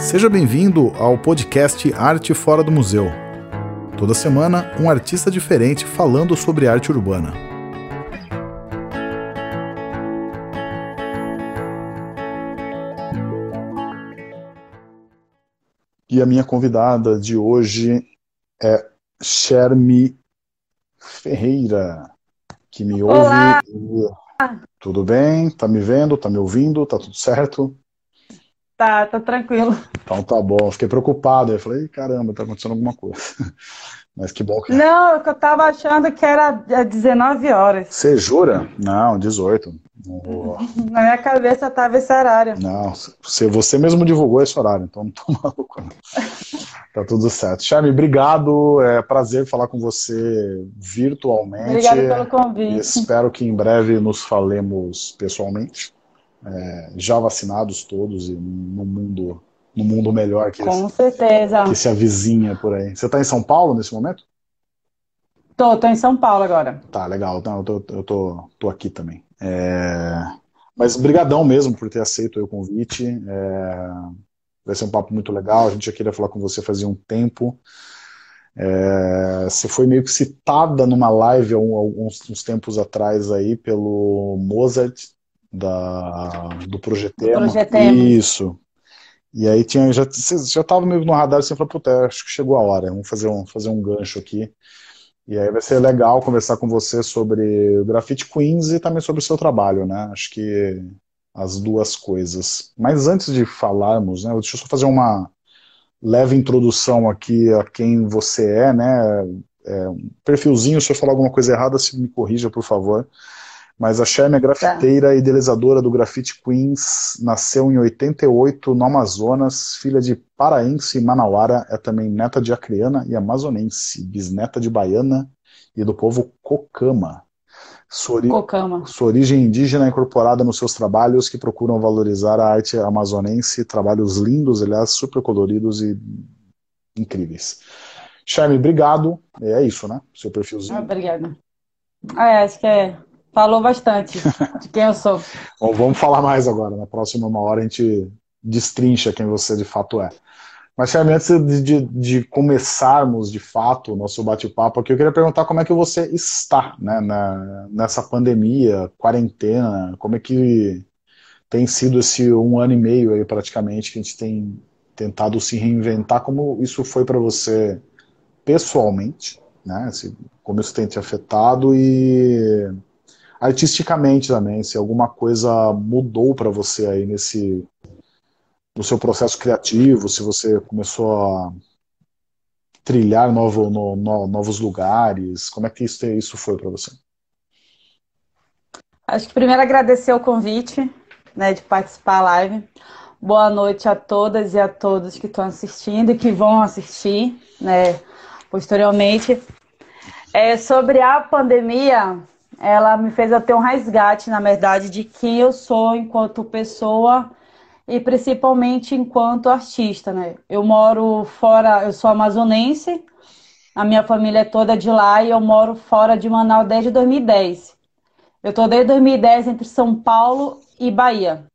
Seja bem-vindo ao podcast Arte Fora do Museu. Toda semana, um artista diferente falando sobre arte urbana. E a minha convidada de hoje é Shermi Ferreira, que me ouve. Olá. Tudo bem? Tá me vendo? Tá me ouvindo? Tá tudo certo? Tá, tá tranquilo. Então tá bom. Fiquei preocupado. Eu falei, caramba, tá acontecendo alguma coisa. Mas que bom que. Não, eu tava achando que era 19 horas. Você jura? Não, 18. Oh. Na minha cabeça tava esse horário. Não, você, você mesmo divulgou esse horário, então não tô maluco. Não. Tá tudo certo. Charme, obrigado. É prazer falar com você virtualmente. Obrigada pelo convite. Espero que em breve nos falemos pessoalmente. É, já vacinados todos e no mundo, no mundo melhor que, com certeza. que se avizinha por aí. Você está em São Paulo nesse momento? Tô, tô em São Paulo agora. Tá, legal. Não, eu tô, eu tô, tô aqui também. É... Mas brigadão mesmo por ter aceito o convite. É... Vai ser um papo muito legal. A gente já queria falar com você fazia um tempo. É... Você foi meio que citada numa live alguns uns tempos atrás aí pelo Mozart da, do Projetema. Projetema. Isso. E aí tinha, já, você já tava meio no radar, você falou, puta, acho que chegou a hora, vamos fazer um, fazer um gancho aqui. E aí vai ser legal conversar com você sobre o Graffiti Queens e também sobre o seu trabalho, né? Acho que as duas coisas. Mas antes de falarmos, né, deixa eu só fazer uma leve introdução aqui a quem você é, né? É, um perfilzinho, se eu falar alguma coisa errada, se me corrija, por favor. Mas a Sherm é grafiteira tá. e idealizadora do Graffiti Queens, nasceu em 88 no Amazonas, filha de paraense e manauara, é também neta de acriana e amazonense, bisneta de baiana e do povo Cocama. Sua, ori Cocama. sua origem indígena é incorporada nos seus trabalhos que procuram valorizar a arte amazonense, trabalhos lindos, aliás, super coloridos e incríveis. Sherm, obrigado. É isso, né? Seu perfilzinho. Obrigada. Ah, é, acho que é Falou bastante de quem eu sou. Bom, vamos falar mais agora. Na próxima uma hora a gente destrincha quem você de fato é. Mas, Charme, antes de, de, de, começarmos de fato o nosso bate-papo aqui, eu queria perguntar como é que você está né, na, nessa pandemia, quarentena, como é que tem sido esse um ano e meio aí praticamente que a gente tem tentado se reinventar, como isso foi para você pessoalmente, né, como isso tem te afetado e artisticamente também, se alguma coisa mudou para você aí nesse no seu processo criativo, se você começou a trilhar novo, no, no, novos lugares, como é que isso, isso foi para você? Acho que primeiro agradecer o convite, né, de participar da live. Boa noite a todas e a todos que estão assistindo e que vão assistir, né, posteriormente. É, sobre a pandemia, ela me fez ter um resgate, na verdade, de quem eu sou enquanto pessoa e principalmente enquanto artista, né? Eu moro fora, eu sou amazonense, a minha família é toda de lá e eu moro fora de Manaus desde 2010. Eu tô desde 2010 entre São Paulo e Bahia.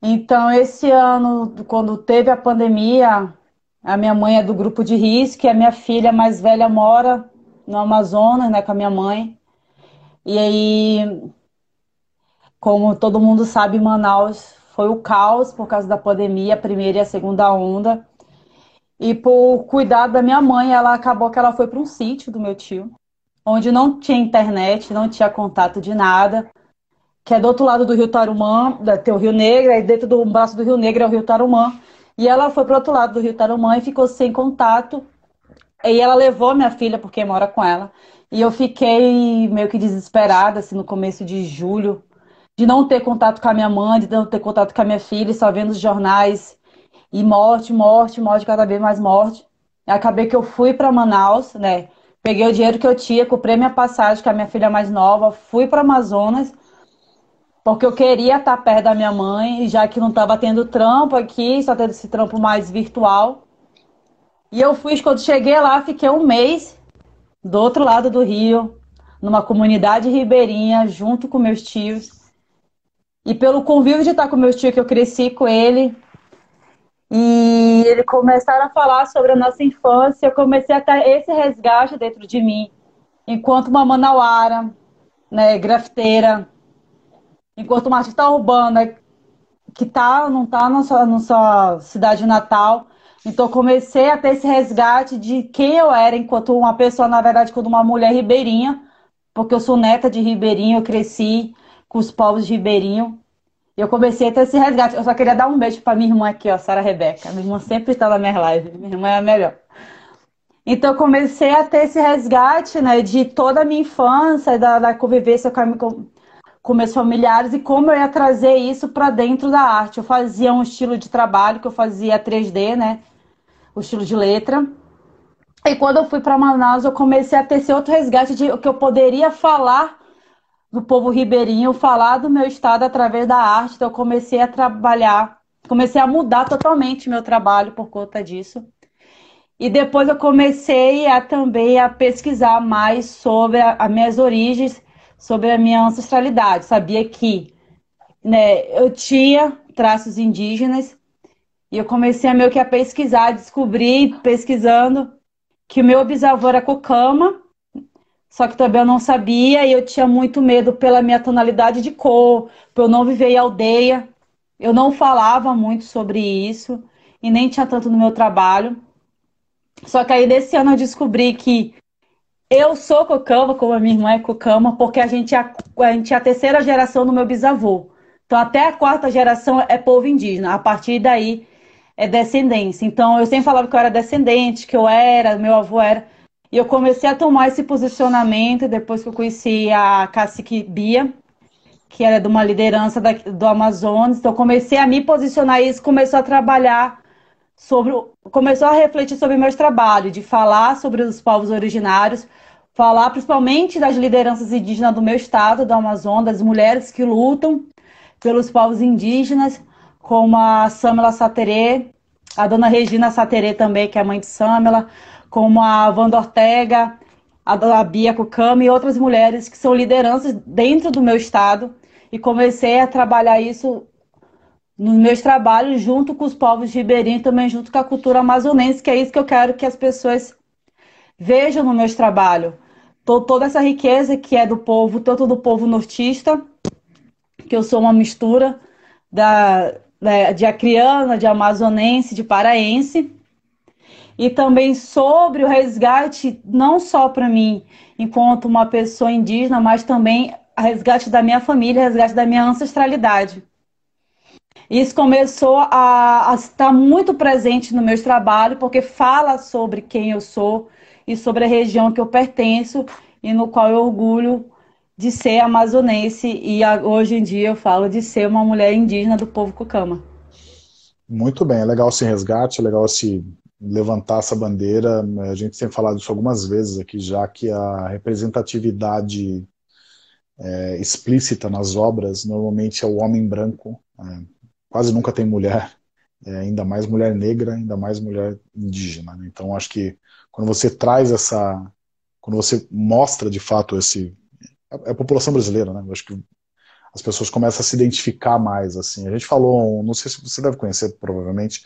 Então, esse ano, quando teve a pandemia, a minha mãe é do grupo de risco e a minha filha mais velha mora no Amazonas, né, com a minha mãe. E aí, como todo mundo sabe, Manaus foi o caos por causa da pandemia, a primeira e a segunda onda. E por cuidar da minha mãe, ela acabou que ela foi para um sítio do meu tio, onde não tinha internet, não tinha contato de nada, que é do outro lado do Rio Tarumã, tem o Rio Negro, e dentro do braço do Rio Negro é o Rio Tarumã. E ela foi para o outro lado do Rio Tarumã e ficou sem contato e ela levou minha filha, porque mora com ela. E eu fiquei meio que desesperada, assim, no começo de julho, de não ter contato com a minha mãe, de não ter contato com a minha filha, só vendo os jornais. E morte, morte, morte, cada vez mais morte. Acabei que eu fui para Manaus, né? Peguei o dinheiro que eu tinha, comprei minha passagem com a minha filha mais nova, fui para Amazonas, porque eu queria estar perto da minha mãe, já que não estava tendo trampo aqui, só tendo esse trampo mais virtual. E eu fui, quando cheguei lá, fiquei um mês do outro lado do rio, numa comunidade ribeirinha, junto com meus tios. E pelo convívio de estar com meus tios, que eu cresci com ele, E ele começaram a falar sobre a nossa infância, eu comecei a ter esse resgate dentro de mim, enquanto uma manauara, né, grafiteira, enquanto uma artista urbana que tá, não está na sua, na sua cidade natal. Então comecei a ter esse resgate de quem eu era enquanto uma pessoa, na verdade, quando uma mulher ribeirinha, porque eu sou neta de ribeirinho, eu cresci com os povos de ribeirinho. Eu comecei a ter esse resgate. Eu só queria dar um beijo para minha irmã aqui, ó, Sara Rebeca. Minha irmã sempre está na minha live. Minha irmã é a melhor. Então, comecei a ter esse resgate, né, de toda a minha infância, da, da convivência com, com meus familiares e como eu ia trazer isso para dentro da arte. Eu fazia um estilo de trabalho que eu fazia 3D, né, o estilo de letra. E quando eu fui para Manaus, eu comecei a ter esse outro resgate de que eu poderia falar do povo ribeirinho, falar do meu estado através da arte. Então, eu comecei a trabalhar, comecei a mudar totalmente meu trabalho por conta disso. E depois eu comecei a também a pesquisar mais sobre as minhas origens, sobre a minha ancestralidade. Sabia que né, eu tinha traços indígenas e eu comecei a meio que a pesquisar, descobri pesquisando que o meu bisavô era cocama só que também eu não sabia e eu tinha muito medo pela minha tonalidade de cor, por eu não viver em aldeia. Eu não falava muito sobre isso e nem tinha tanto no meu trabalho. Só que aí desse ano eu descobri que eu sou cocama, como a minha irmã é cocama, porque a gente é a, a gente é a terceira geração do meu bisavô. Então até a quarta geração é povo indígena. A partir daí é descendência. Então eu sempre falava que eu era descendente, que eu era, meu avô era. E eu comecei a tomar esse posicionamento depois que eu conheci a Cacique Bia, que era de uma liderança da, do Amazonas. Então, comecei a me posicionar e isso começou a trabalhar sobre. Começou a refletir sobre meus trabalhos, de falar sobre os povos originários, falar principalmente das lideranças indígenas do meu estado, do Amazonas, das mulheres que lutam pelos povos indígenas, como a Samela Saterê, a dona Regina Saterê também, que é mãe de Samela, como a Wanda Ortega, a Bia Cucama e outras mulheres que são lideranças dentro do meu estado. E comecei a trabalhar isso nos meus trabalhos junto com os povos ribeirinhos, também junto com a cultura amazonense, que é isso que eu quero que as pessoas vejam no meu trabalho. Toda essa riqueza que é do povo, tanto do povo nortista, que eu sou uma mistura da, de acriana, de amazonense, de paraense, e também sobre o resgate, não só para mim, enquanto uma pessoa indígena, mas também a resgate da minha família, resgate da minha ancestralidade. Isso começou a, a estar muito presente no meu trabalho, porque fala sobre quem eu sou e sobre a região que eu pertenço e no qual eu orgulho de ser amazonense e hoje em dia eu falo de ser uma mulher indígena do povo Cucama. Muito bem, é legal esse resgate, é legal esse levantar essa bandeira. A gente tem falado isso algumas vezes aqui já, que a representatividade é, explícita nas obras normalmente é o homem branco, é, quase nunca tem mulher, é, ainda mais mulher negra, ainda mais mulher indígena. Né? Então acho que quando você traz essa, quando você mostra de fato esse, é a população brasileira, né? Eu acho que as pessoas começam a se identificar mais assim. A gente falou, não sei se você deve conhecer provavelmente,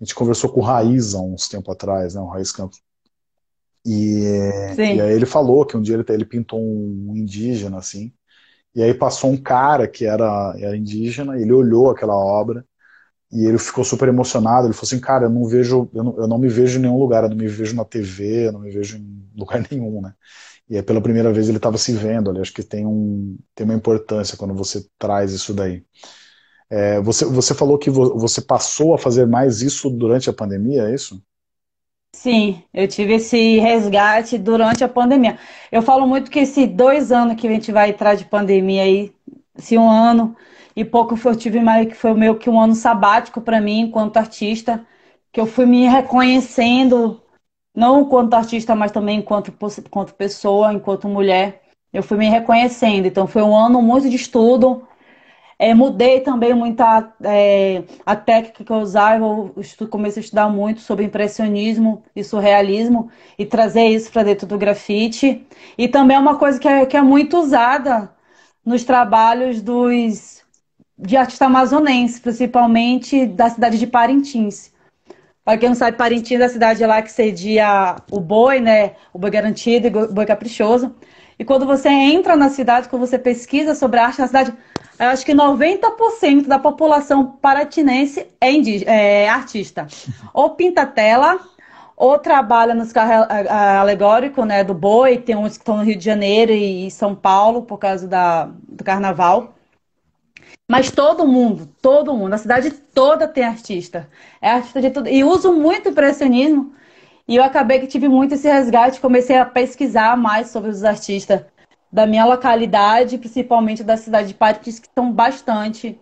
a gente conversou com o Raiz há uns tempo atrás, né, o Raiz Campos. E, e, aí ele falou que um dia ele, ele pintou um indígena, assim, e aí passou um cara que era, era indígena, ele olhou aquela obra, e ele ficou super emocionado, ele falou assim, cara, eu não vejo, eu não, eu não me vejo em nenhum lugar, eu não me vejo na TV, eu não me vejo em lugar nenhum, né? E aí pela primeira vez ele estava se vendo ali, acho que tem, um, tem uma importância quando você traz isso daí. É, você, você falou que você passou a fazer mais isso durante a pandemia, é isso? Sim, eu tive esse resgate durante a pandemia. Eu falo muito que esses dois anos que a gente vai entrar de pandemia aí, esse um ano e pouco eu tive mais que foi meio que um ano sabático para mim enquanto artista, que eu fui me reconhecendo não enquanto artista, mas também enquanto, enquanto pessoa, enquanto mulher. Eu fui me reconhecendo. Então foi um ano muito de estudo, é, mudei também muito a, é, a técnica que eu usava, eu comecei a estudar muito sobre impressionismo e surrealismo e trazer isso para dentro do grafite. E também é uma coisa que é, que é muito usada nos trabalhos dos de artista amazonense, principalmente da cidade de Parintins. Para quem não sabe, Parintins é a cidade lá que cedia o boi, né? O boi garantido e o boi caprichoso. E quando você entra na cidade, quando você pesquisa sobre a arte na cidade, eu acho que 90% da população paratinense é, é artista. Ou pinta tela, ou trabalha nos carros alegóricos né, do boi, tem uns que estão no Rio de Janeiro e São Paulo por causa da, do carnaval. Mas todo mundo, todo mundo, a cidade toda tem artista. É artista de tudo. E uso muito impressionismo. E eu acabei que tive muito esse resgate, comecei a pesquisar mais sobre os artistas da minha localidade, principalmente da cidade de Patrícia, que são bastante.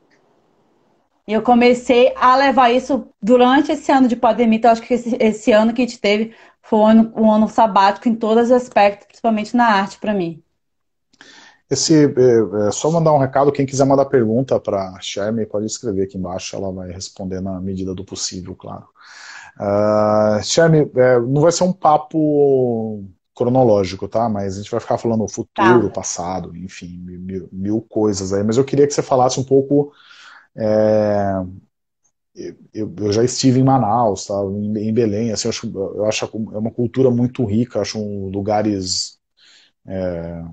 E eu comecei a levar isso durante esse ano de pandemia. Então, acho que esse, esse ano que a gente teve foi um ano, um ano sabático em todos os aspectos, principalmente na arte, para mim. Esse, é, é, só mandar um recado, quem quiser mandar pergunta para a Shermy, pode escrever aqui embaixo, ela vai responder na medida do possível, claro. Uh, Shermy, é, não vai ser um papo cronológico, tá? Mas a gente vai ficar falando o futuro, tá. passado, enfim, mil, mil, coisas aí. Mas eu queria que você falasse um pouco. É, eu, eu, já estive em Manaus, tá? em, em Belém, assim, eu acho, eu acho é uma cultura muito rica, acho um, lugares é,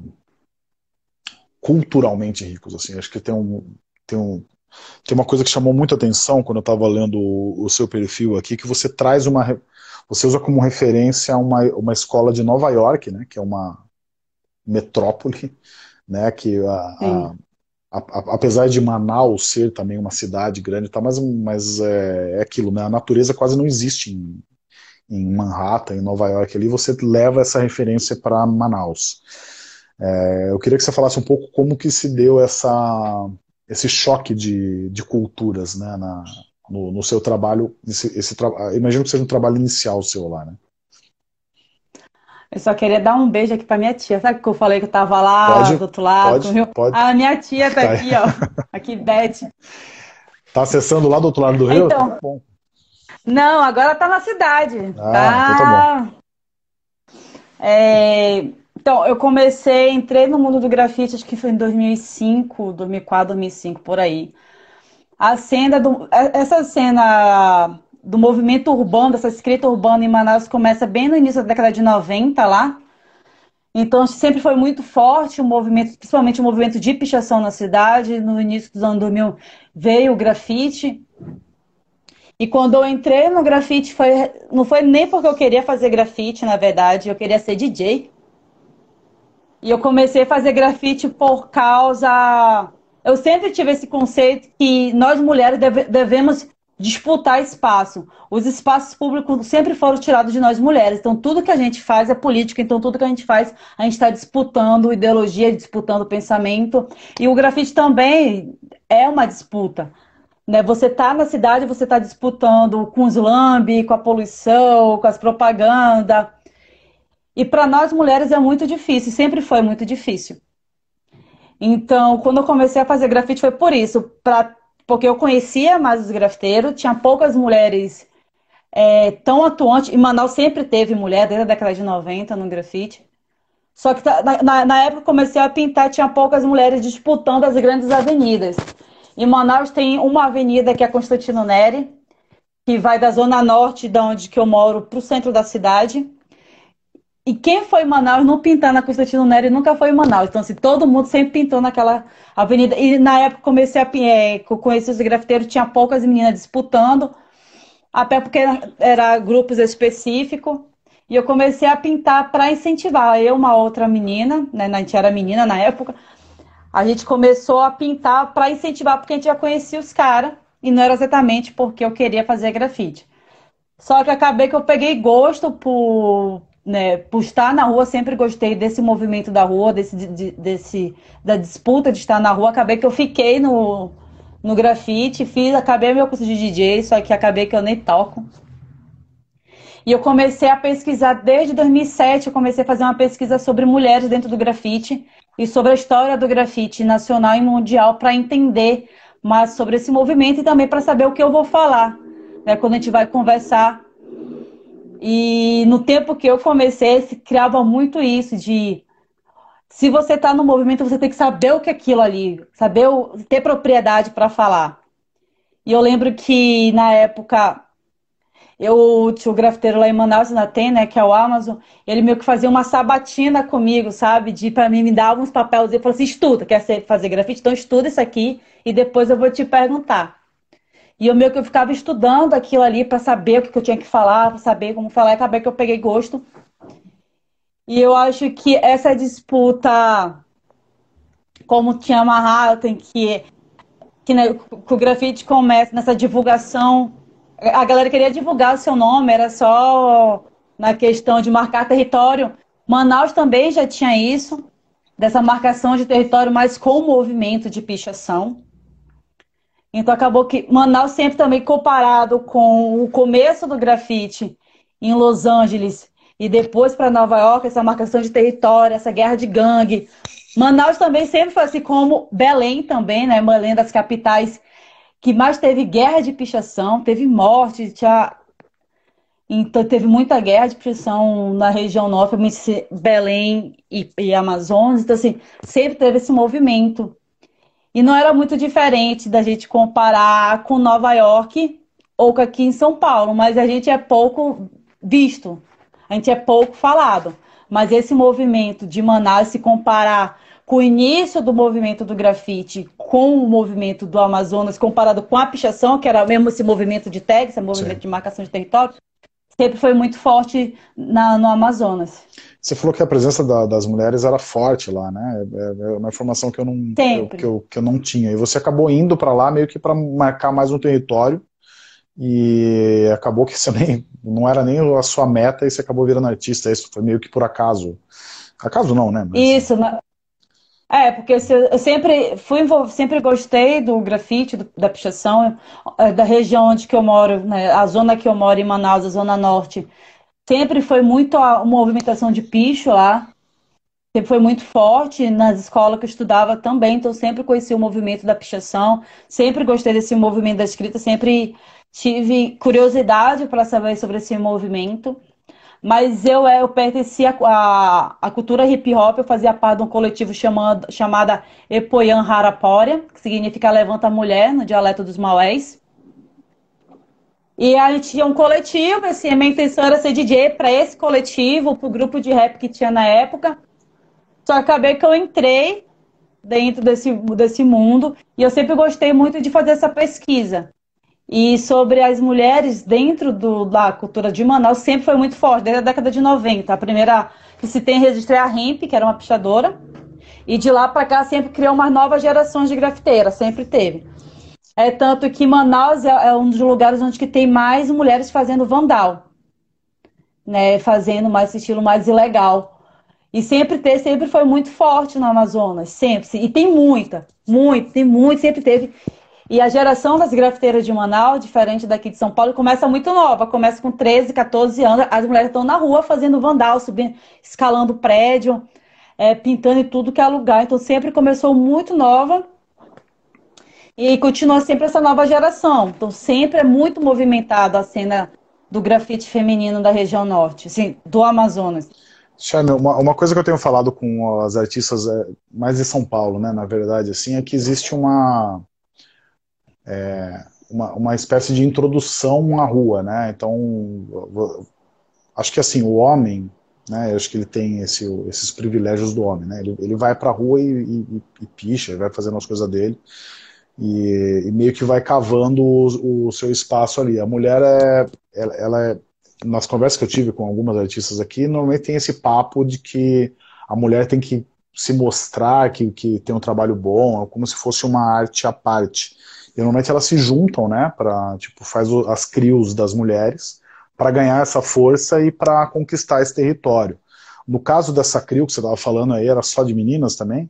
culturalmente ricos, assim, acho que tem um, tem um, tem uma coisa que chamou muita atenção quando eu estava lendo o, o, seu perfil aqui, que você traz uma, você usa como referência uma, uma escola de Nova York, né, que é uma metrópole, né, que a, a, a, apesar de Manaus ser também uma cidade grande, tá, mas, mas é, é aquilo, né, a natureza quase não existe em, em Manhattan, em Nova York, ali você leva essa referência para Manaus. É, eu queria que você falasse um pouco como que se deu essa, esse choque de, de culturas né, na, no, no seu trabalho, esse, esse tra... imagino que seja um trabalho inicial seu lá, né? Eu só queria dar um beijo aqui pra minha tia. Sabe que eu falei que eu tava lá pode, do outro lado? Pode, pode. A minha tia tá, tá aqui, ó. Aqui, Beth. Tá acessando lá do outro lado do rio? Então, tá não, agora tá na cidade. Ah, tá. Então tá bom. É, então, eu comecei, entrei no mundo do grafite, acho que foi em 2005, 2004, 2005, por aí a cena do, essa cena do movimento urbano, dessa escrita urbana em Manaus começa bem no início da década de 90 lá. Então sempre foi muito forte o movimento, principalmente o movimento de pichação na cidade. No início dos anos 2000 veio o grafite. E quando eu entrei no grafite, foi, não foi nem porque eu queria fazer grafite, na verdade, eu queria ser DJ. E eu comecei a fazer grafite por causa eu sempre tive esse conceito que nós mulheres deve, devemos disputar espaço. Os espaços públicos sempre foram tirados de nós mulheres. Então, tudo que a gente faz é política. Então, tudo que a gente faz, a gente está disputando ideologia, disputando pensamento. E o grafite também é uma disputa. Né? Você está na cidade, você está disputando com os lambe, com a poluição, com as propagandas. E para nós mulheres é muito difícil, sempre foi muito difícil. Então, quando eu comecei a fazer grafite foi por isso, pra, porque eu conhecia mais os grafiteiros, tinha poucas mulheres é, tão atuantes, e Manaus sempre teve mulher, desde a década de 90 no grafite. Só que tá, na, na época que comecei a pintar, tinha poucas mulheres disputando as grandes avenidas. Em Manaus tem uma avenida que é Constantino Neri, que vai da zona norte, da onde que eu moro, para o centro da cidade. E quem foi em Manaus não pintar na Constantino Nery nunca foi em Manaus. Então, assim, todo mundo sempre pintou naquela avenida. E na época comecei a é, conhecer os grafiteiros, tinha poucas meninas disputando, até porque era, era grupos específicos. E eu comecei a pintar para incentivar. Eu, uma outra menina, né, a gente era menina na época, a gente começou a pintar para incentivar, porque a gente já conhecia os caras, e não era exatamente porque eu queria fazer grafite. Só que acabei que eu peguei gosto por, né, por estar na rua, sempre gostei desse movimento da rua, desse, de, desse da disputa de estar na rua. Acabei que eu fiquei no, no grafite, fiz, acabei meu curso de DJ, só que acabei que eu nem toco. E eu comecei a pesquisar desde 2007, eu comecei a fazer uma pesquisa sobre mulheres dentro do grafite e sobre a história do grafite nacional e mundial para entender mais sobre esse movimento e também para saber o que eu vou falar, né, quando a gente vai conversar e no tempo que eu comecei, se criava muito isso de se você está no movimento, você tem que saber o que é aquilo ali, saber o, ter propriedade para falar. E eu lembro que na época eu tinha o grafiteiro lá em Manaus, na tem, né, que é o Amazon, ele meio que fazia uma sabatina comigo, sabe? De para mim me dar alguns papéis, ele falou assim: "Estuda, quer fazer grafite? Então estuda isso aqui e depois eu vou te perguntar". E eu meio que eu ficava estudando aquilo ali para saber o que eu tinha que falar, para saber como falar, e acabei que eu peguei gosto. E eu acho que essa disputa como tinha Manhattan, que que, né, que o grafite começa nessa divulgação a galera queria divulgar o seu nome, era só na questão de marcar território. Manaus também já tinha isso, dessa marcação de território, mas com o movimento de pichação. Então acabou que Manaus sempre também comparado com o começo do grafite em Los Angeles e depois para Nova York, essa marcação de território, essa guerra de gangue. Manaus também sempre foi assim como Belém também, né? Belém das capitais que mais teve guerra de pichação, teve morte, tinha... então teve muita guerra de pichação na região norte, Belém e, e Amazonas, então assim, sempre teve esse movimento. E não era muito diferente da gente comparar com Nova York ou com aqui em São Paulo, mas a gente é pouco visto, a gente é pouco falado. Mas esse movimento de Manaus se comparar com o início do movimento do grafite com o movimento do Amazonas, comparado com a pichação, que era mesmo esse movimento de tag, esse movimento Sim. de marcação de território, sempre foi muito forte na, no Amazonas. Você falou que a presença da, das mulheres era forte lá, né? É, é uma informação que eu não, eu, que, eu, que eu não tinha. E você acabou indo para lá meio que para marcar mais um território e acabou que você nem, não era nem a sua meta e você acabou virando artista. Isso foi meio que por acaso. Acaso não, né? Mas... Isso, é, porque eu sempre fui sempre gostei do grafite, do, da pichação, é, da região onde que eu moro, né, a zona que eu moro em Manaus, a zona norte. Sempre foi muito a movimentação de picho lá. Sempre foi muito forte nas escolas que eu estudava também, então sempre conheci o movimento da pichação, sempre gostei desse movimento da escrita, sempre tive curiosidade para saber sobre esse movimento. Mas eu, é, eu pertencia à, à cultura hip hop, eu fazia parte de um coletivo chamado, chamada Epoyan Harapória, que significa Levanta Mulher, no dialeto dos Maués. E a gente tinha um coletivo, assim, a minha intenção era ser DJ para esse coletivo, para o grupo de rap que tinha na época. Só acabei que eu entrei dentro desse, desse mundo e eu sempre gostei muito de fazer essa pesquisa. E sobre as mulheres dentro do, da cultura de Manaus sempre foi muito forte, desde a década de 90. A primeira que se tem registrado é a Hemp, que era uma pichadora. E de lá para cá sempre criou umas novas gerações de grafiteiras, sempre teve. É tanto que Manaus é, é um dos lugares onde que tem mais mulheres fazendo vandal, né, fazendo mais esse estilo mais ilegal. E sempre ter, sempre foi muito forte no Amazonas, sempre. E tem muita, muito, tem muito, sempre teve. E a geração das grafiteiras de Manaus, diferente daqui de São Paulo, começa muito nova. Começa com 13, 14 anos. As mulheres estão na rua fazendo vandal, subindo, escalando prédio, é, pintando e tudo que é lugar. Então sempre começou muito nova. E continua sempre essa nova geração. Então sempre é muito movimentada a cena do grafite feminino da região norte, assim, do Amazonas. Charme, uma, uma coisa que eu tenho falado com as artistas é, mais de São Paulo, né, na verdade, assim, é que existe uma é, uma, uma espécie de introdução à rua, né? Então, acho que assim, o homem, né, acho que ele tem esse, esses privilégios do homem, né? Ele, ele vai pra rua e, e, e picha, vai fazendo as coisas dele e, e, meio que vai cavando o, o, seu espaço ali. A mulher é, ela, ela é, nas conversas que eu tive com algumas artistas aqui, normalmente tem esse papo de que a mulher tem que se mostrar que, que tem um trabalho bom, como se fosse uma arte à parte. E normalmente elas se juntam, né, para tipo faz o, as crios das mulheres para ganhar essa força e para conquistar esse território. No caso dessa crio que você estava falando aí, era só de meninas também?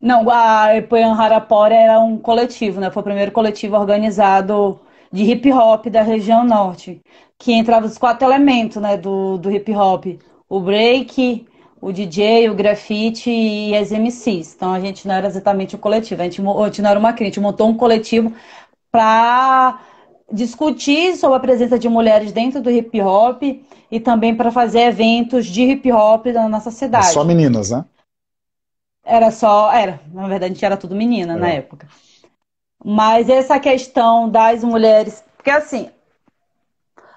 Não, a Epoyan Harapora era um coletivo, né? Foi o primeiro coletivo organizado de hip hop da região norte, que entrava os quatro elementos, né, do, do hip hop: o break, o DJ, o grafite e as MCs. Então a gente não era exatamente um coletivo, a gente, a gente não era uma crítica, a gente montou um coletivo para discutir sobre a presença de mulheres dentro do hip hop e também para fazer eventos de hip hop na nossa cidade. Só meninas, né? Era só, era, na verdade a gente era tudo menina é. na época. Mas essa questão das mulheres, porque assim,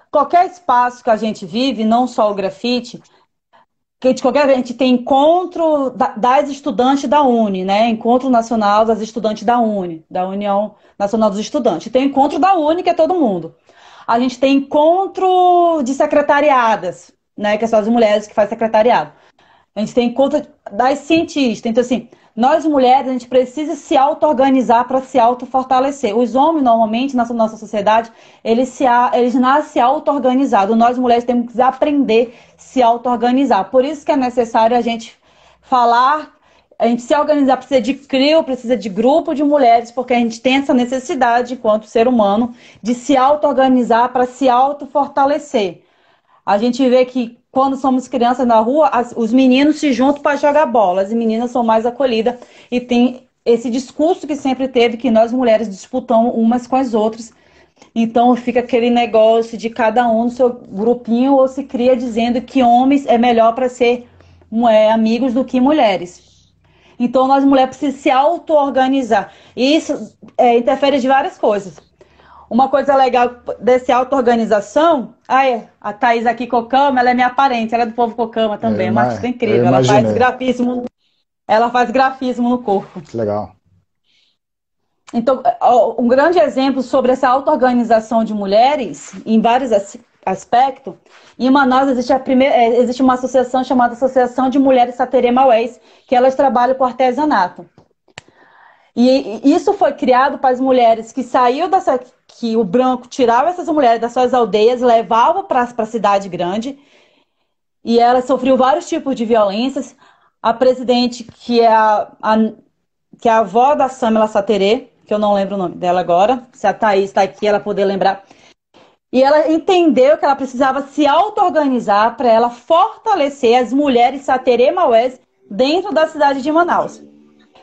qualquer espaço que a gente vive, não só o grafite, que de qualquer a gente tem encontro das estudantes da Uni, né? Encontro Nacional das Estudantes da Uni, da União Nacional dos Estudantes. Tem encontro da Uni, que é todo mundo. A gente tem encontro de secretariadas, né? Que são as mulheres que fazem secretariado. A gente tem encontro das cientistas. Então, assim, nós mulheres, a gente precisa se auto-organizar para se auto-fortalecer. Os homens, normalmente, na nossa sociedade, eles, se, eles nascem auto-organizados. Nós mulheres temos que aprender a se auto-organizar. Por isso que é necessário a gente falar, a gente se organizar, precisa de CRIO, precisa de grupo de mulheres, porque a gente tem essa necessidade, enquanto ser humano, de se auto-organizar para se auto-fortalecer. A gente vê que quando somos crianças na rua, as, os meninos se juntam para jogar bola, as meninas são mais acolhidas e tem esse discurso que sempre teve que nós mulheres disputamos umas com as outras. Então fica aquele negócio de cada um no seu grupinho ou se cria dizendo que homens é melhor para ser é, amigos do que mulheres. Então nós mulheres precisamos se auto-organizar. E isso é, interfere de várias coisas. Uma coisa legal desse auto-organização, ah, é, a Thaís aqui Cocama, ela é minha parente, ela é do povo Cocama também, é uma artista incrível, ela faz grafismo, ela faz grafismo no corpo. Que legal. Então, um grande exemplo sobre essa auto-organização de mulheres, em vários aspectos, em Manaus existe, a primeira, é, existe uma associação chamada Associação de Mulheres Saterê Maués, que elas trabalham com artesanato. E isso foi criado para as mulheres que saíram dessa, que o branco tirava essas mulheres das suas aldeias, levava para a cidade grande, e elas sofriam vários tipos de violências. A presidente, que é a, a que é a avó da Samela Saterê, que eu não lembro o nome dela agora, se a Thaís está aqui, ela poder lembrar. E ela entendeu que ela precisava se auto-organizar para ela fortalecer as mulheres Saterê Maués dentro da cidade de Manaus.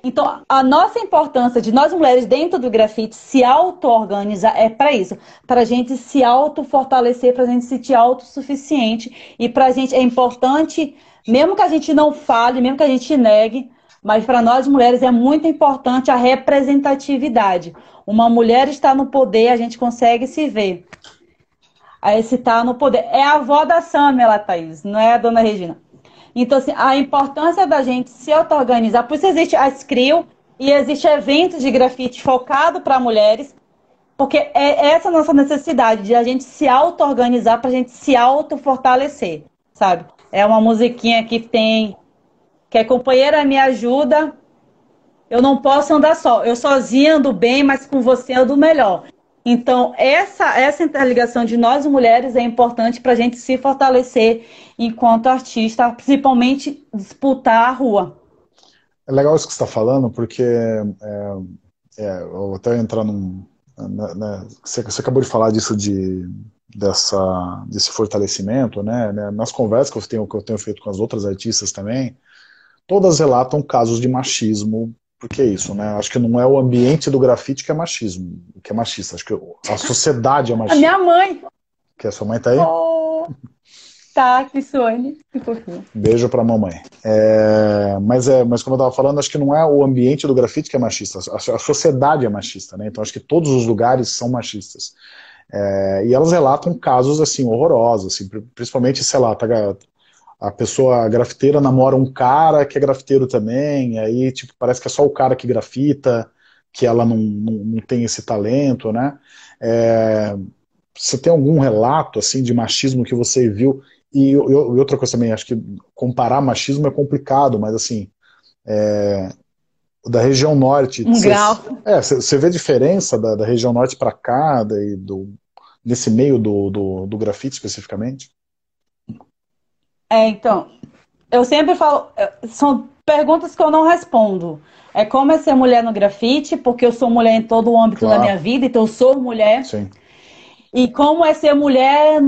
Então, a nossa importância de nós mulheres dentro do grafite se auto-organizar é para isso, para a gente se auto-fortalecer, para a gente se sentir autossuficiente. E para a gente é importante, mesmo que a gente não fale, mesmo que a gente negue, mas para nós mulheres é muito importante a representatividade. Uma mulher está no poder, a gente consegue se ver. Aí se está no poder. É a avó da Samela, Thaís, não é a dona Regina. Então, assim, a importância da gente se auto-organizar, por isso existe a CRIO e existe eventos de grafite focado para mulheres, porque é essa nossa necessidade de a gente se auto-organizar para a gente se auto-fortalecer, sabe? É uma musiquinha que tem que é companheira me ajuda, eu não posso andar só. Eu sozinha ando bem, mas com você ando melhor. Então, essa, essa interligação de nós mulheres é importante para a gente se fortalecer enquanto artista, principalmente disputar a rua. É legal isso que você está falando, porque é, é, eu vou até entrar num. Né, né, você, você, acabou de falar disso de, dessa, desse fortalecimento, né, né, Nas conversas que eu, tenho, que eu tenho feito com as outras artistas também, todas relatam casos de machismo porque é isso, né? Acho que não é o ambiente do grafite que é machismo, que é machista. Acho que a sociedade é machista. A minha mãe. Que a sua mãe tá aí? Oh, tá, que Sônia. Beijo pra mamãe. É, mas, é, mas como eu tava falando, acho que não é o ambiente do grafite que é machista. A, a sociedade é machista, né? Então acho que todos os lugares são machistas. É, e elas relatam casos assim horrorosos, assim, principalmente, sei lá, tá, a pessoa a grafiteira namora um cara que é grafiteiro também, aí tipo, parece que é só o cara que grafita, que ela não, não, não tem esse talento, né? É, você tem algum relato assim de machismo que você viu? E, outra coisa também, acho que comparar machismo é complicado, mas assim, é, da região norte. Um grau. É, você vê diferença da, da região norte para cá, daí, do, nesse meio do, do, do grafite especificamente? É, então, eu sempre falo, são perguntas que eu não respondo. É como é ser mulher no grafite, porque eu sou mulher em todo o âmbito claro. da minha vida, então eu sou mulher. Sim. E como é ser mulher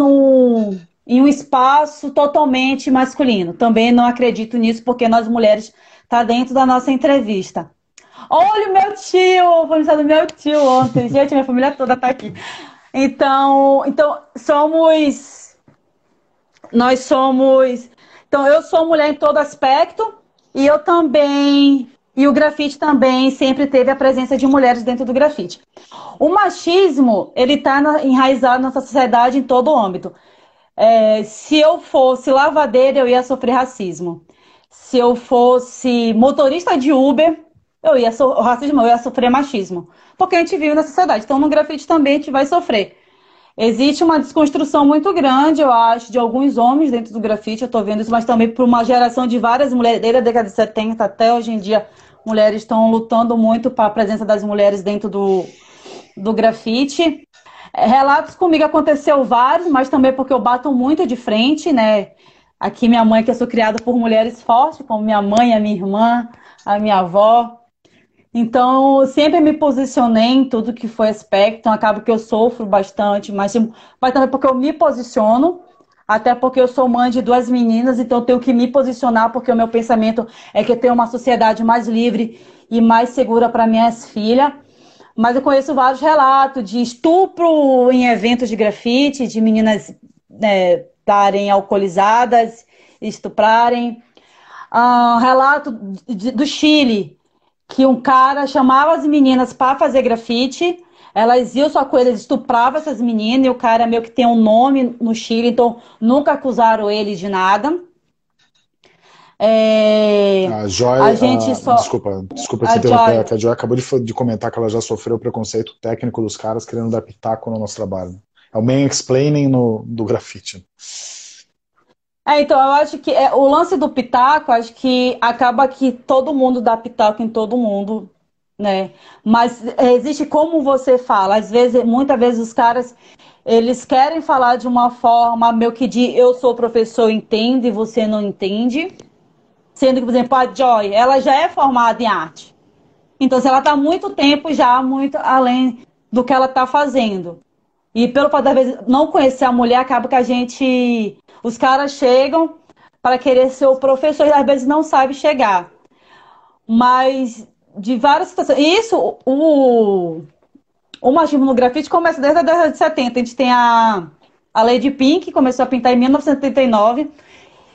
em um espaço totalmente masculino. Também não acredito nisso, porque nós mulheres tá dentro da nossa entrevista. Olha o meu tio, foi do meu tio ontem. Gente, minha família toda tá aqui. Então, então somos nós somos. Então, eu sou mulher em todo aspecto e eu também E o grafite também sempre teve a presença de mulheres dentro do grafite. O machismo, ele está enraizado na nossa sociedade em todo o âmbito. É, se eu fosse lavadeira, eu ia sofrer racismo. Se eu fosse motorista de Uber, eu ia so racismo, eu ia sofrer machismo. Porque a gente vive na sociedade. Então, no grafite também a gente vai sofrer. Existe uma desconstrução muito grande, eu acho, de alguns homens dentro do grafite, eu estou vendo isso, mas também por uma geração de várias mulheres, desde a década de 70 até hoje em dia, mulheres estão lutando muito para a presença das mulheres dentro do, do grafite. É, relatos comigo aconteceu vários, mas também porque eu bato muito de frente, né? Aqui minha mãe, que eu sou criada por mulheres fortes, como minha mãe, a minha irmã, a minha avó. Então, sempre me posicionei em tudo que foi aspecto. Acaba que eu sofro bastante, mas, mas também porque eu me posiciono, até porque eu sou mãe de duas meninas, então eu tenho que me posicionar, porque o meu pensamento é que tenho uma sociedade mais livre e mais segura para minhas filhas. Mas eu conheço vários relatos de estupro em eventos de grafite, de meninas né, estarem alcoolizadas, estuprarem. Uh, relato de, do Chile, que um cara chamava as meninas para fazer grafite, elas iam só com eles, estuprava essas meninas, e o cara meio que tem um nome no Chile, então nunca acusaram ele de nada. É... A Joy, a gente a... só... desculpa, desculpa te interromper, Joy... a Joy acabou de, de, comentar que ela já sofreu preconceito técnico dos caras querendo dar pitaco no nosso trabalho. É o main explaining no, do grafite. É, então, eu acho que é, o lance do pitaco, acho que acaba que todo mundo dá pitaco em todo mundo, né? Mas é, existe como você fala. Às vezes, muitas vezes os caras, eles querem falar de uma forma meio que de eu sou professor, entendo e você não entende. Sendo que, por exemplo, a Joy, ela já é formada em arte. Então, se ela está muito tempo já, muito além do que ela está fazendo. E pelo fato, às vezes, não conhecer a mulher, acaba que a gente os caras chegam para querer ser o professor e às vezes não sabe chegar. Mas de várias situações. Isso, o, o machismo no grafite começa desde a década de 70. A gente tem a, a Lady Pink, que começou a pintar em 1979.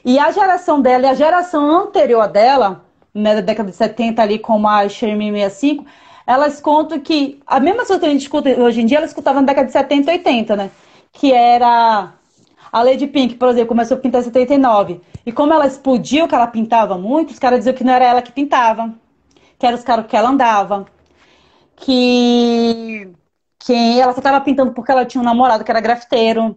E a geração dela e a geração anterior dela, né, da década de 70 ali, como a Shermin 65, elas contam que a mesma coisa que a gente escuta hoje em dia, ela escutava na década de 70 e 80, né? Que era a Lady Pink, por exemplo, começou a pintar em 79. E como ela explodiu, que ela pintava muito, os caras diziam que não era ela que pintava, que era os caras que ela andava, que, que ela só estava pintando porque ela tinha um namorado que era grafiteiro.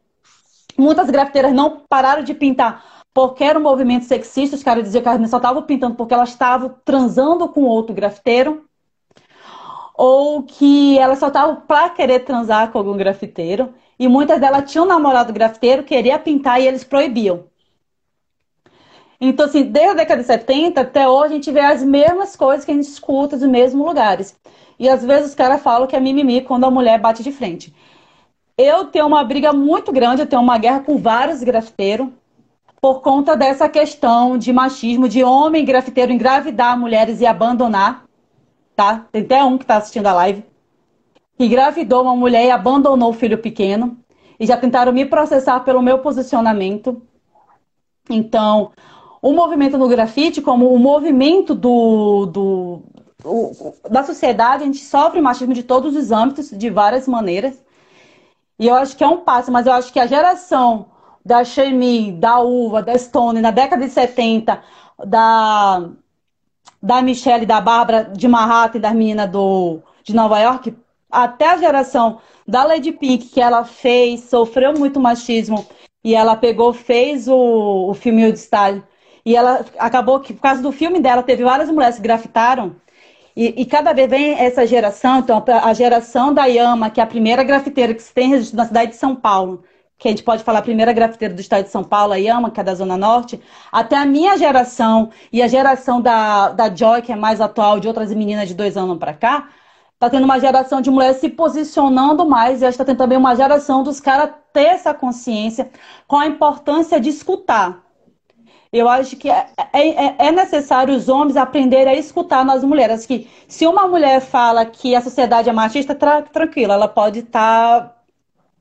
Muitas grafiteiras não pararam de pintar porque era um movimento sexista, os caras diziam que elas só estavam pintando porque elas estavam transando com outro grafiteiro. Ou que elas só estavam para querer transar com algum grafiteiro. E muitas delas tinham um namorado grafiteiro, queria pintar e eles proibiam. Então, assim, desde a década de 70 até hoje, a gente vê as mesmas coisas que a gente escuta nos mesmos lugares. E às vezes os caras falam que é mimimi quando a mulher bate de frente. Eu tenho uma briga muito grande, eu tenho uma guerra com vários grafiteiros por conta dessa questão de machismo, de homem grafiteiro engravidar mulheres e abandonar, tá? Tem até um que está assistindo a live engravidou uma mulher e abandonou o filho pequeno. E já tentaram me processar pelo meu posicionamento. Então, o movimento no grafite, como o movimento do, do, do, da sociedade, a gente sofre machismo de todos os âmbitos, de várias maneiras. E eu acho que é um passo, mas eu acho que a geração da Shemi, da Uva, da Stone, na década de 70, da, da Michelle, da Bárbara, de Manhattan e das meninas do, de Nova York, até a geração da Lady Pink, que ela fez, sofreu muito machismo, e ela pegou, fez o, o filme O Style, e ela acabou que, por causa do filme dela, teve várias mulheres que grafitaram, e, e, cada vez vem essa geração, então a geração da Yama, que é a primeira grafiteira que se tem registro na cidade de São Paulo, que a gente pode falar a primeira grafiteira do estado de São Paulo, a Yama, que é da Zona Norte, até a minha geração e a geração da, da Joy, que é mais atual, de outras meninas de dois anos para cá, Está tendo uma geração de mulheres se posicionando mais e está tendo também uma geração dos caras ter essa consciência com a importância de escutar. Eu acho que é, é, é, é necessário os homens aprenderem a escutar nas mulheres. Que se uma mulher fala que a sociedade é machista, tra tranquilo, ela pode estar, tá,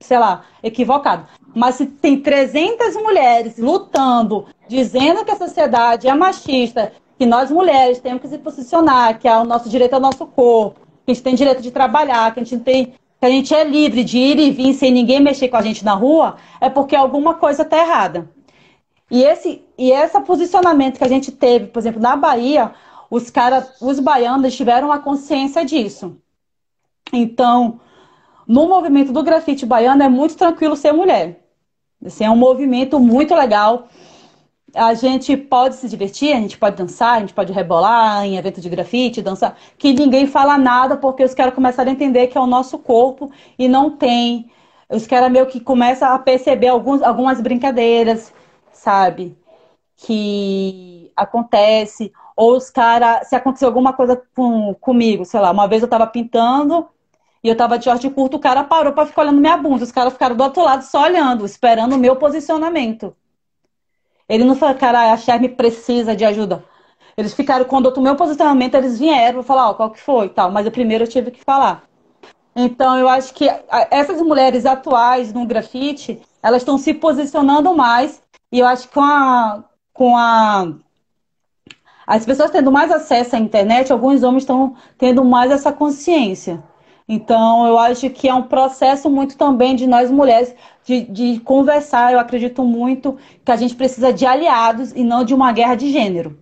sei lá, equivocada. Mas se tem 300 mulheres lutando, dizendo que a sociedade é machista, que nós mulheres temos que se posicionar, que é o nosso direito ao nosso corpo, que a gente tem direito de trabalhar, que a gente tem que a gente é livre de ir e vir sem ninguém mexer com a gente na rua, é porque alguma coisa está errada. E esse e esse posicionamento que a gente teve, por exemplo, na Bahia, os cara, os baianos tiveram a consciência disso. Então, no movimento do grafite baiano é muito tranquilo ser mulher. Assim, é um movimento muito legal. A gente pode se divertir, a gente pode dançar, a gente pode rebolar em evento de grafite, dançar, que ninguém fala nada porque os caras começaram a entender que é o nosso corpo e não tem. Os caras meio que começam a perceber alguns, algumas brincadeiras, sabe? Que acontece. Ou os caras, se aconteceu alguma coisa com, comigo, sei lá, uma vez eu tava pintando e eu tava de short curto, o cara parou para ficar olhando minha bunda. Os caras ficaram do outro lado só olhando, esperando o meu posicionamento. Ele não falou, cara, a Cher precisa de ajuda. Eles ficaram, quando eu tomei o posicionamento, eles vieram falar, ó, oh, qual que foi e tal. Mas eu primeiro eu tive que falar. Então, eu acho que essas mulheres atuais no grafite, elas estão se posicionando mais. E eu acho que com a, com a as pessoas tendo mais acesso à internet, alguns homens estão tendo mais essa consciência. Então, eu acho que é um processo muito também de nós mulheres de, de, conversar. Eu acredito muito que a gente precisa de aliados e não de uma guerra de gênero.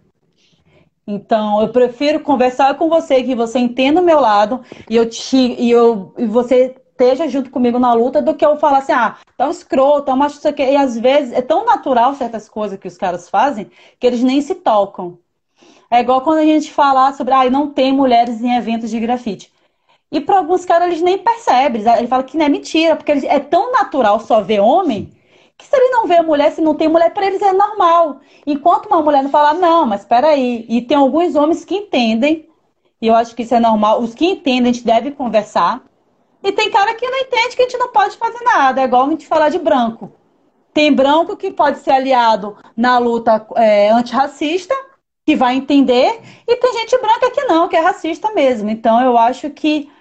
Então, eu prefiro conversar com você, que você entenda o meu lado e, eu te, e, eu, e você esteja junto comigo na luta, do que eu falar assim, ah, tá um escroto, tá um macho, e às vezes é tão natural certas coisas que os caras fazem que eles nem se tocam. É igual quando a gente fala sobre, ah, não tem mulheres em eventos de grafite. E para alguns caras eles nem percebem. Ele fala que não é mentira, porque é tão natural só ver homem que se ele não vê mulher, se não tem mulher, para eles é normal. Enquanto uma mulher não fala, não, mas espera aí. E tem alguns homens que entendem, e eu acho que isso é normal. Os que entendem, a gente deve conversar. E tem cara que não entende que a gente não pode fazer nada. É igual a gente falar de branco. Tem branco que pode ser aliado na luta é, antirracista, que vai entender, e tem gente branca que não, que é racista mesmo. Então eu acho que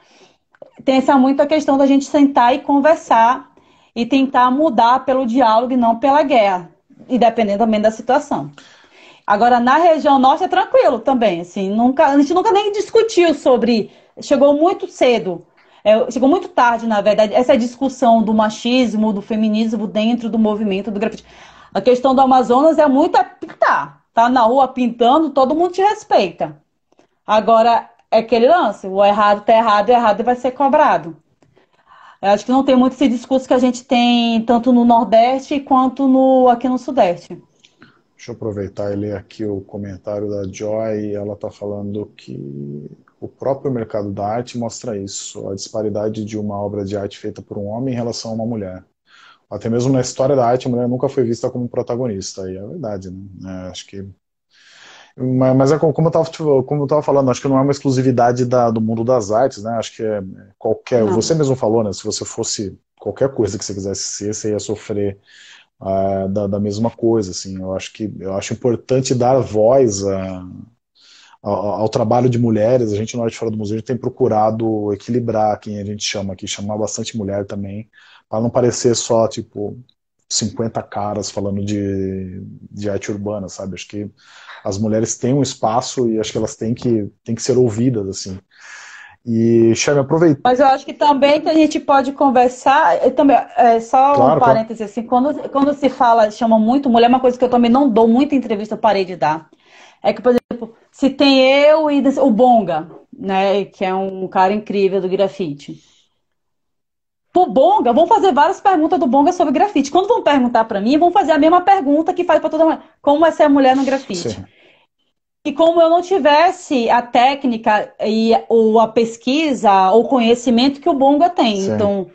essa muito a questão da gente sentar e conversar e tentar mudar pelo diálogo e não pela guerra, e dependendo também da situação. Agora, na região norte é tranquilo também, assim, nunca, a gente nunca nem discutiu sobre, chegou muito cedo, é, chegou muito tarde, na verdade, essa discussão do machismo, do feminismo dentro do movimento do grafite. A questão do Amazonas é muito a pintar, tá na rua pintando, todo mundo te respeita. Agora, é aquele lance, o errado tá errado, errado vai ser cobrado. Eu acho que não tem muito esse discurso que a gente tem tanto no Nordeste quanto no, aqui no Sudeste. Deixa eu aproveitar e ler aqui o comentário da Joy. Ela está falando que o próprio mercado da arte mostra isso, a disparidade de uma obra de arte feita por um homem em relação a uma mulher. Até mesmo na história da arte, a mulher nunca foi vista como protagonista, e é verdade, né? É, acho que mas é como eu estava como eu tava falando, acho que não é uma exclusividade da, do mundo das artes, né? Acho que é qualquer. Não. Você mesmo falou, né? Se você fosse qualquer coisa que você quisesse ser, você ia sofrer uh, da, da, mesma coisa, assim. Eu acho que eu acho importante dar voz a, a, ao trabalho de mulheres. A gente no Arte Fora do Museu a gente tem procurado equilibrar quem a gente chama aqui, chamar bastante mulher também, para não parecer só tipo 50 caras falando de, de arte urbana, sabe? Acho que as mulheres têm um espaço e acho que elas têm que, têm que ser ouvidas, assim. E, Chame, aproveita. Mas eu acho que também a gente pode conversar, também, é, só claro, um parêntese, claro. assim, quando, quando se fala, chama muito mulher, uma coisa que eu também não dou muita entrevista, eu parei de dar. É que, por exemplo, se tem eu e o Bonga, né, que é um cara incrível do grafite. Pro Bonga, vão fazer várias perguntas do Bonga sobre grafite. Quando vão perguntar para mim, vão fazer a mesma pergunta que faz para toda mulher. Como é ser mulher no grafite? Sim. E como eu não tivesse a técnica e ou a pesquisa ou conhecimento que o Bonga tem. Sim. Então,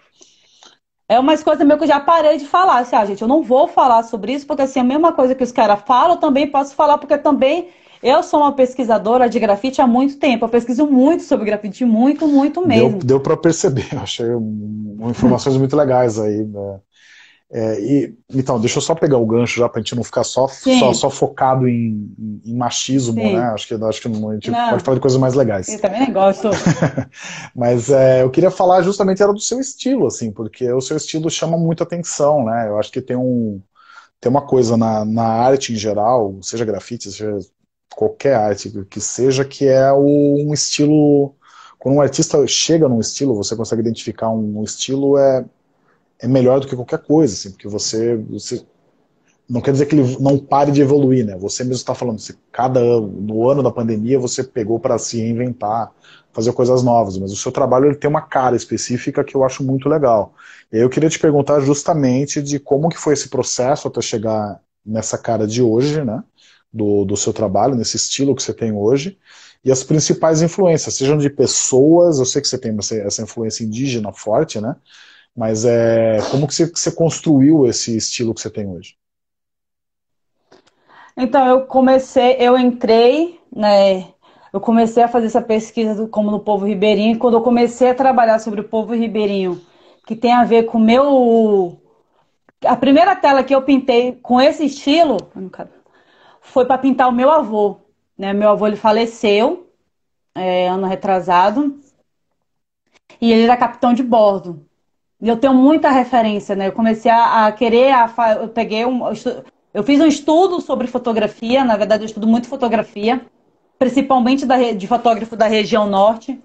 é uma coisa meio que eu já parei de falar. Assim, ah, gente, eu não vou falar sobre isso, porque assim, a mesma coisa que os caras falam, eu também posso falar, porque também eu sou uma pesquisadora de grafite há muito tempo. Eu pesquiso muito sobre grafite, muito, muito mesmo. Deu, deu para perceber. Achei informações muito legais aí. Né? É, e, então, deixa eu só pegar o gancho já para a gente não ficar só, só, só, focado em, em machismo, Sim. né? Acho que, acho que a gente não, pode falar de coisas mais legais. Eu também gosto. Mas é, eu queria falar justamente era do seu estilo, assim, porque o seu estilo chama muita atenção, né? Eu acho que tem um tem uma coisa na, na arte em geral, seja grafite, seja qualquer arte que seja, que é um estilo. Quando um artista chega num estilo, você consegue identificar um estilo, é, é melhor do que qualquer coisa, assim, porque você, você não quer dizer que ele não pare de evoluir, né? Você mesmo está falando, se cada ano, no ano da pandemia, você pegou para se reinventar, fazer coisas novas, mas o seu trabalho ele tem uma cara específica que eu acho muito legal. E eu queria te perguntar justamente de como que foi esse processo até chegar nessa cara de hoje, né? Do, do seu trabalho, nesse estilo que você tem hoje, e as principais influências, sejam de pessoas, eu sei que você tem essa, influência indígena forte, né? Mas é, como que você, que você construiu esse estilo que você tem hoje? Então, eu comecei, eu entrei, né? Eu comecei a fazer essa pesquisa do, como no povo ribeirinho, e quando eu comecei a trabalhar sobre o povo ribeirinho, que tem a ver com o meu. A primeira tela que eu pintei com esse estilo foi para pintar o meu avô. Né? Meu avô ele faleceu é, ano retrasado e ele era capitão de bordo. E eu tenho muita referência, né? Eu comecei a, a querer, a, eu peguei um, eu fiz um estudo sobre fotografia, na verdade eu estudo muito fotografia, principalmente da, de fotógrafo da região norte.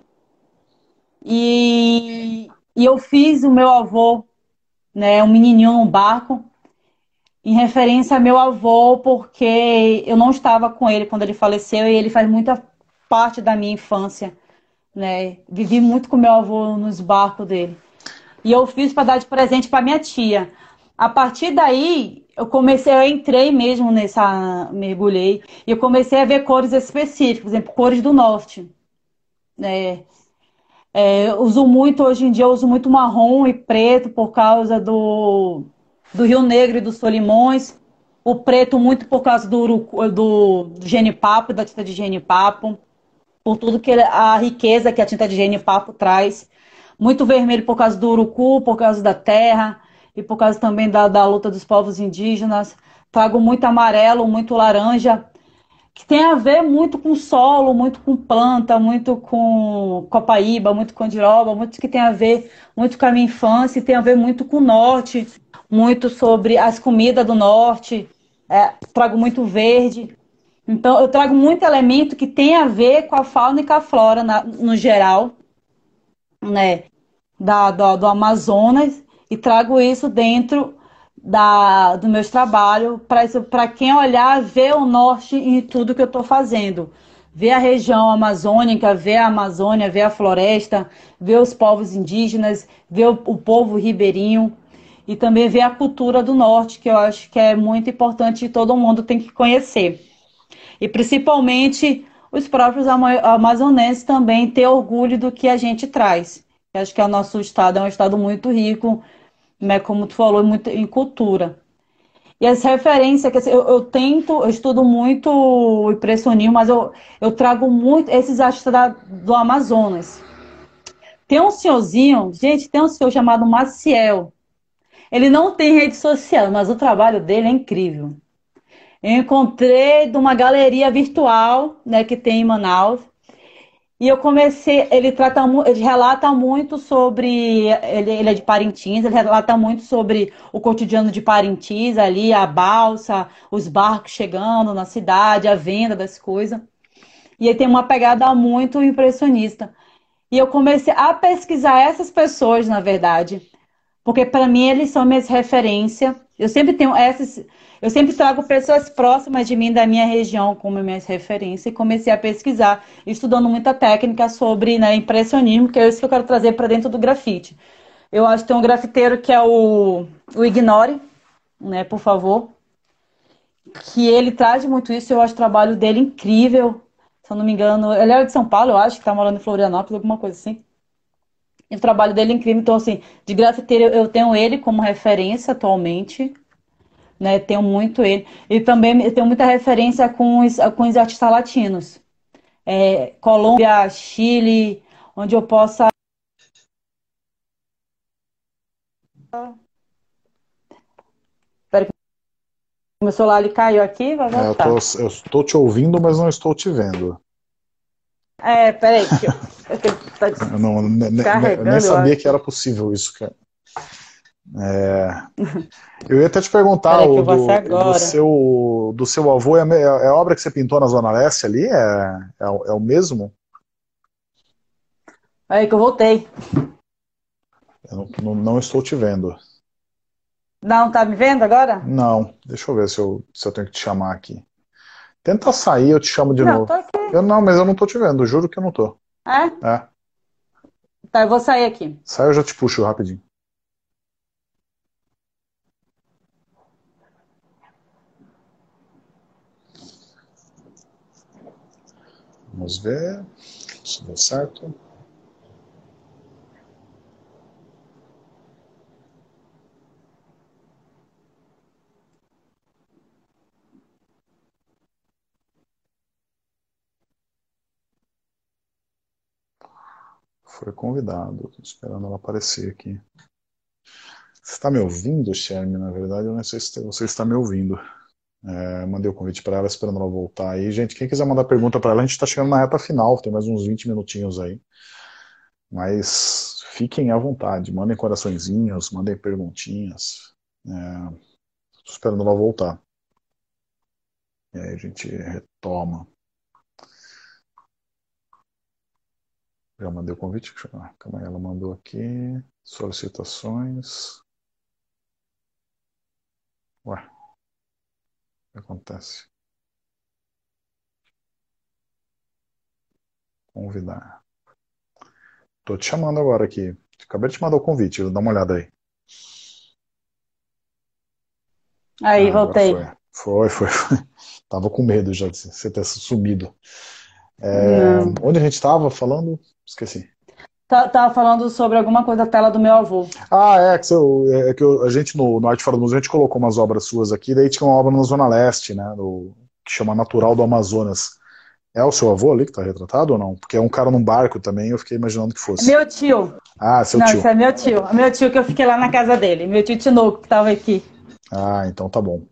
E, e eu fiz o meu avô, né, um menininho num barco, em referência a meu avô, porque eu não estava com ele quando ele faleceu e ele faz muita parte da minha infância, né? Vivi muito com meu avô nos barcos dele. E eu fiz para dar de presente para minha tia. A partir daí, eu comecei, eu entrei mesmo nessa, mergulhei, e eu comecei a ver cores específicas, por exemplo, cores do norte. É, é, uso muito, hoje em dia, eu uso muito marrom e preto por causa do, do Rio Negro e dos Solimões. O preto muito por causa do, do, do genipapo, da tinta de genipapo, por tudo que a riqueza que a tinta de genipapo traz. Muito vermelho por causa do urucu, por causa da terra e por causa também da, da luta dos povos indígenas. Trago muito amarelo, muito laranja, que tem a ver muito com solo, muito com planta, muito com copaíba, muito com diroba, muito que tem a ver muito com a minha infância, e tem a ver muito com o norte, muito sobre as comidas do norte. É, trago muito verde. Então, eu trago muito elemento que tem a ver com a fauna e com a flora na, no geral, né? Da, do, do Amazonas e trago isso dentro da, do meus trabalhos para quem olhar ver o norte em tudo que eu estou fazendo. Ver a região amazônica, ver a Amazônia, ver a floresta, ver os povos indígenas, ver o, o povo ribeirinho e também ver a cultura do norte, que eu acho que é muito importante e todo mundo tem que conhecer. E principalmente os próprios amazonenses também ter orgulho do que a gente traz. Eu acho que o nosso estado é um estado muito rico né, como tu falou, muito em cultura. E as referências, que eu, eu, tento, eu estudo muito o impressionismo, mas eu, eu trago muito esses artistas da, do Amazonas. Tem um senhorzinho, gente, tem um senhor chamado Maciel. Ele não tem rede social, mas o trabalho dele é incrível. Eu encontrei de uma galeria virtual, né, que tem em Manaus. E eu comecei, ele trata, ele relata muito sobre, ele, ele, é de Parintins, ele relata muito sobre o cotidiano de Parintins ali, a balsa, os barcos chegando na cidade, a venda das coisas. E ele tem uma pegada muito impressionista. E eu comecei a pesquisar essas pessoas, na verdade, porque para mim eles são minhas referências. Eu sempre tenho essas, eu sempre trago pessoas próximas de mim, da minha região, como minhas referências, e comecei a pesquisar, estudando muita técnica sobre né, impressionismo, que é isso que eu quero trazer para dentro do grafite. Eu acho que tem um grafiteiro que é o, o Ignore, né, por favor, que ele traz muito isso, eu acho o trabalho dele incrível. Se eu não me engano, ele é de São Paulo, eu acho, que está morando em Florianópolis, alguma coisa assim. E o trabalho dele é incrível. Então, assim, de grafiteiro eu tenho ele como referência atualmente né? Tenho muito ele. E também tenho muita referência com os, com os artistas latinos. É, Colômbia, Chile, onde eu possa. Espera que meu celular ele caiu aqui, vai voltar. É, eu, eu estou te ouvindo, mas não estou te vendo. É, peraí, eu, eu, tá eu não, nem, sabia que era possível isso, cara. É... Eu ia até te perguntar o, do, do, seu, do seu avô, é, é, é, a obra que você pintou na Zona Leste ali? É, é, é o mesmo? Aí que eu voltei. Eu não, não, estou te vendo. Não, tá me vendo agora? Não, deixa eu ver se eu, se eu tenho que te chamar aqui. Tenta sair, eu te chamo de não, novo. Eu não, mas eu não tô te vendo, juro que eu não tô. É? É. Tá, eu vou sair aqui. Sai, eu já te puxo rapidinho. Vamos ver se deu certo. Foi convidado. Estou esperando ela aparecer aqui. Você está me ouvindo, Shermy? Na verdade, eu não sei se você está me ouvindo. É, mandei o convite para ela, esperando ela voltar aí. Gente, quem quiser mandar pergunta para ela, a gente está chegando na reta final, tem mais uns 20 minutinhos aí. Mas fiquem à vontade, mandem coraçõezinhos, mandem perguntinhas. É, esperando ela voltar. E aí a gente retoma. Já mandei o convite? Calma aí, ela mandou aqui. Solicitações. Ué. O que acontece? Convidar. Tô te chamando agora aqui. Acabei de te mandar o convite, dá uma olhada aí. Aí, ah, voltei. Foi. foi, foi, Tava com medo já de você ter sumido. É, onde a gente estava falando? Esqueci. Tá, tava falando sobre alguma coisa da tela do meu avô. Ah, é, que, é que a gente no, no Arte Fora do Museu, a gente colocou umas obras suas aqui, daí tinha uma obra na Zona Leste, né, no, que chama Natural do Amazonas. É o seu avô ali que está retratado ou não? Porque é um cara num barco também, eu fiquei imaginando que fosse. Meu tio. Ah, seu não, tio. Isso é meu tio. Meu tio que eu fiquei lá na casa dele. Meu tio Tinoco que estava aqui. Ah, então tá bom.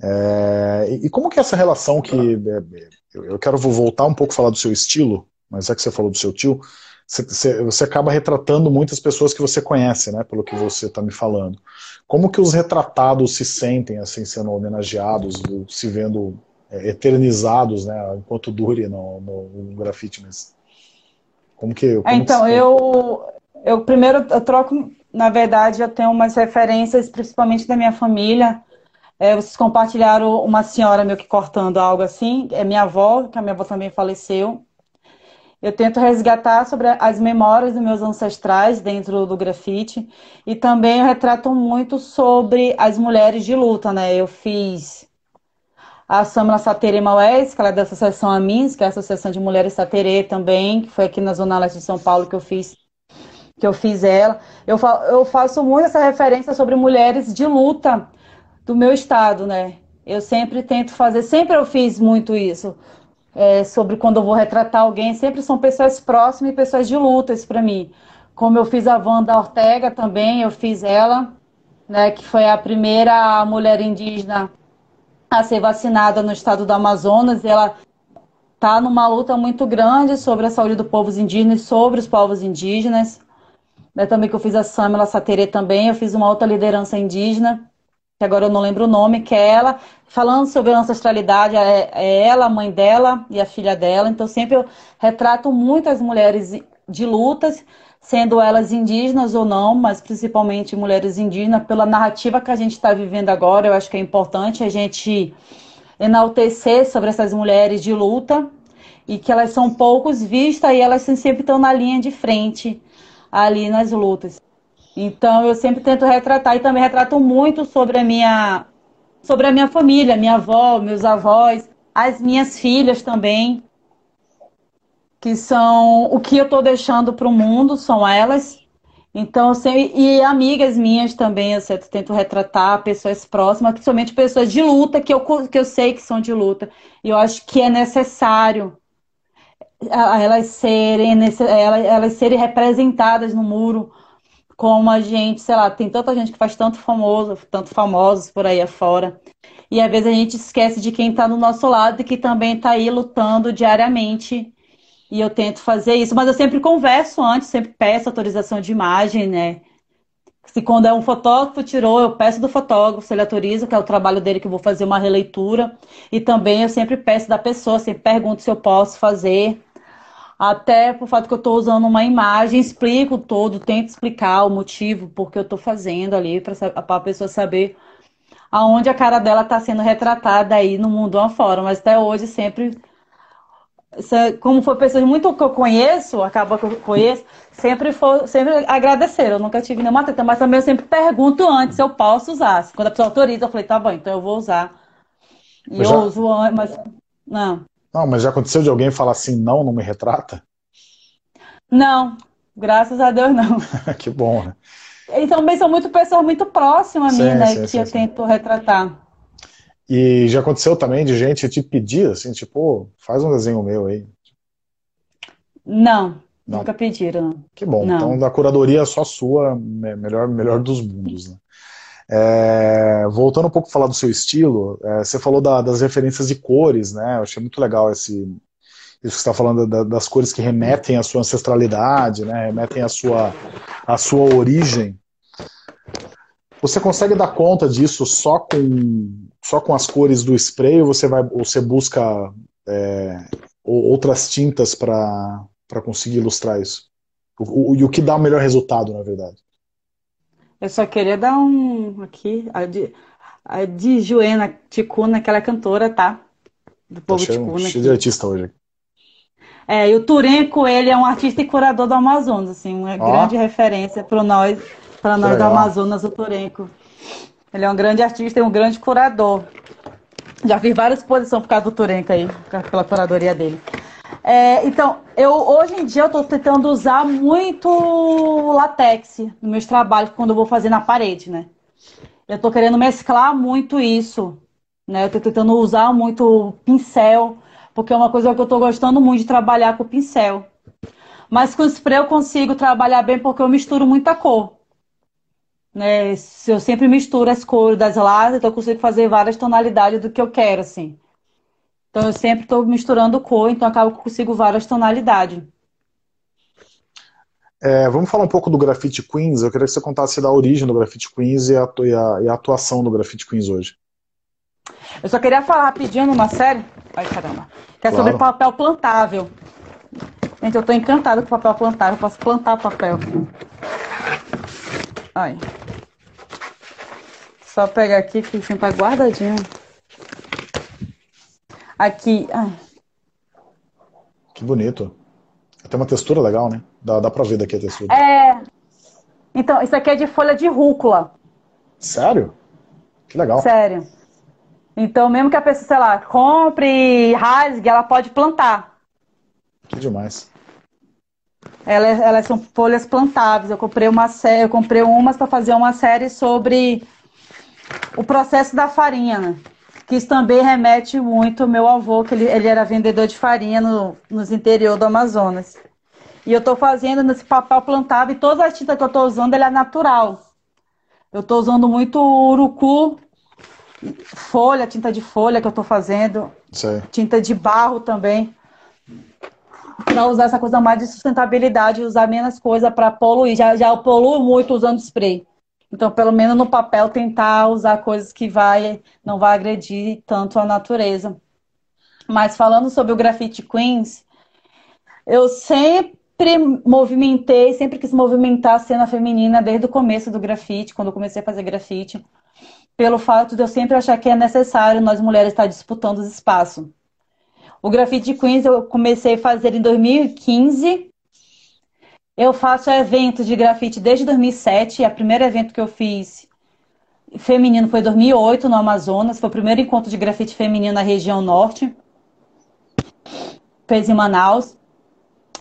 É, e, e, como que é essa relação que... É, é, eu, eu quero voltar um pouco a falar do seu estilo, mas é que você falou do seu tio, você, você acaba retratando muitas pessoas que você conhece, né, pelo que você está me falando. Como que os retratados se sentem, assim, sendo homenageados, se vendo é, eternizados, né, enquanto dure no, no, no grafite, mas como que... Como então, que eu, eu primeiro eu troco, na verdade, eu tenho umas referências, principalmente da minha família, é, vocês compartilharam uma senhora meio que cortando algo assim, é minha avó, que a minha avó também faleceu, eu tento resgatar sobre as memórias dos meus ancestrais dentro do grafite e também eu retrato muito sobre as mulheres de luta, né? Eu fiz a Samla Saterê Maués, que ela é da Associação Amins, que é a Associação de Mulheres Saterê também, que foi aqui na Zona Leste de São Paulo que eu fiz que eu fiz ela. Eu, fa eu faço muito essa referência sobre mulheres de luta do meu estado, né? Eu sempre tento fazer, sempre eu fiz muito isso é, sobre quando eu vou retratar alguém, sempre são pessoas próximas e pessoas de lutas para mim. Como eu fiz a Wanda Ortega também, eu fiz ela, né, que foi a primeira mulher indígena a ser vacinada no estado do Amazonas. Ela está numa luta muito grande sobre a saúde do povo indígena e sobre os povos indígenas. Né, também que eu fiz a Samela Saterê também, eu fiz uma outra liderança indígena que agora eu não lembro o nome, que é ela, falando sobre a ancestralidade, é, é ela, a mãe dela e a filha dela. Então, sempre eu retrato muitas mulheres de lutas, sendo elas indígenas ou não, mas principalmente mulheres indígenas, pela narrativa que a gente está vivendo agora. Eu acho que é importante a gente enaltecer sobre essas mulheres de luta e que elas são poucos vistas e elas sempre estão na linha de frente ali nas lutas. Então eu sempre tento retratar e também retrato muito sobre a minha sobre a minha família, minha avó, meus avós, as minhas filhas também, que são o que eu estou deixando para o mundo, são elas. Então, sempre, e amigas minhas também, eu sempre tento retratar pessoas próximas, principalmente pessoas de luta, que eu, que eu sei que são de luta. E eu acho que é necessário elas serem, elas serem representadas no muro, como a gente, sei lá, tem tanta gente que faz tanto famoso, tanto famosos por aí afora. E às vezes a gente esquece de quem está do nosso lado e que também está aí lutando diariamente. E eu tento fazer isso, mas eu sempre converso antes, sempre peço autorização de imagem, né? Se quando é um fotógrafo tirou, eu peço do fotógrafo, se ele autoriza, que é o trabalho dele, que eu vou fazer uma releitura. E também eu sempre peço da pessoa, sempre pergunto se eu posso fazer. Até por fato que eu estou usando uma imagem, explico todo, tento explicar o motivo, porque eu estou fazendo ali, para a pessoa saber aonde a cara dela está sendo retratada aí no mundo afora. Mas até hoje sempre como foi pessoas muito que eu conheço, acaba que eu conheço, sempre foi, sempre agradeceram. Eu nunca tive nenhuma treta, mas também eu sempre pergunto antes se eu posso usar. Quando a pessoa autoriza, eu falei, tá bom, então eu vou usar. E eu uso antes, mas. Não. Não, mas já aconteceu de alguém falar assim, não, não me retrata? Não, graças a Deus não. que bom, né? E também são muito pessoas muito próximas a mim, né? Sim, que sim, eu sim. tento retratar. E já aconteceu também de gente te pedir, assim, tipo, faz um desenho meu aí. Não, não. nunca pediram. Que bom. Não. Então, da curadoria só sua, melhor, melhor dos mundos, né? É, voltando um pouco a falar do seu estilo, é, você falou da, das referências de cores, né? Eu achei muito legal esse, isso que você está falando da, das cores que remetem à sua ancestralidade, né? Remetem à sua, à sua origem. Você consegue dar conta disso só com, só com as cores do spray ou você, vai, ou você busca é, outras tintas para conseguir ilustrar isso? O, o, e o que dá o melhor resultado, na verdade? Eu só queria dar um aqui, a de, a de Joena Ticuna, aquela cantora, tá? Do povo tá Ticuna. Cheio de artista hoje. É, e o Turenco, ele é um artista e curador do Amazonas, assim, uma ah. grande referência para nós para nós do Amazonas, o Turenco. Ele é um grande artista e um grande curador. Já fiz várias exposições por causa do Turenco aí, pela curadoria dele. É, então, eu hoje em dia eu estou tentando usar muito latex nos meus trabalhos quando eu vou fazer na parede, né? Eu estou querendo mesclar muito isso, né? Eu estou tentando usar muito pincel, porque é uma coisa que eu estou gostando muito de trabalhar com pincel. Mas com spray eu consigo trabalhar bem porque eu misturo muita cor né? Eu sempre misturo as cores das latas, então eu consigo fazer várias tonalidades do que eu quero, assim. Então eu sempre estou misturando cor, então acabo que consigo várias tonalidades. É, vamos falar um pouco do Graffiti Queens. Eu queria que você contasse da origem do Graffiti Queens e a, e a, e a atuação do Graffiti Queens hoje. Eu só queria falar rapidinho numa série. Ai, caramba. Que é claro. sobre papel plantável. Gente, eu tô encantada com papel plantável. Eu posso plantar papel. Ai. Só pegar aqui que assim tá guardadinho. Aqui. Ai. Que bonito. Tem uma textura legal, né? Dá, dá pra ver daqui a textura. É. Então, isso aqui é de folha de rúcula. Sério? Que legal. Sério. Então, mesmo que a pessoa, sei lá, compre e rasgue, ela pode plantar. Que demais. Elas, elas são folhas plantáveis. Eu comprei uma série, eu comprei umas para fazer uma série sobre o processo da farinha, né? Que isso também remete muito ao meu avô, que ele, ele era vendedor de farinha no, nos interior do Amazonas. E eu estou fazendo nesse papel plantável e toda a tinta que eu estou usando é natural. Eu estou usando muito urucu, folha, tinta de folha que eu estou fazendo, tinta de barro também para usar essa coisa mais de sustentabilidade, usar menos coisa para poluir. Já, já poluo muito usando spray. Então, pelo menos no papel, tentar usar coisas que vai, não vai agredir tanto a natureza. Mas falando sobre o Graffiti Queens, eu sempre movimentei, sempre quis movimentar a cena feminina desde o começo do grafite, quando eu comecei a fazer grafite, pelo fato de eu sempre achar que é necessário nós mulheres estar disputando os espaços. O Grafite Queens eu comecei a fazer em 2015. Eu faço evento de grafite desde 2007. O primeiro evento que eu fiz feminino foi em 2008, no Amazonas. Foi o primeiro encontro de grafite feminino na região norte. Fez em Manaus.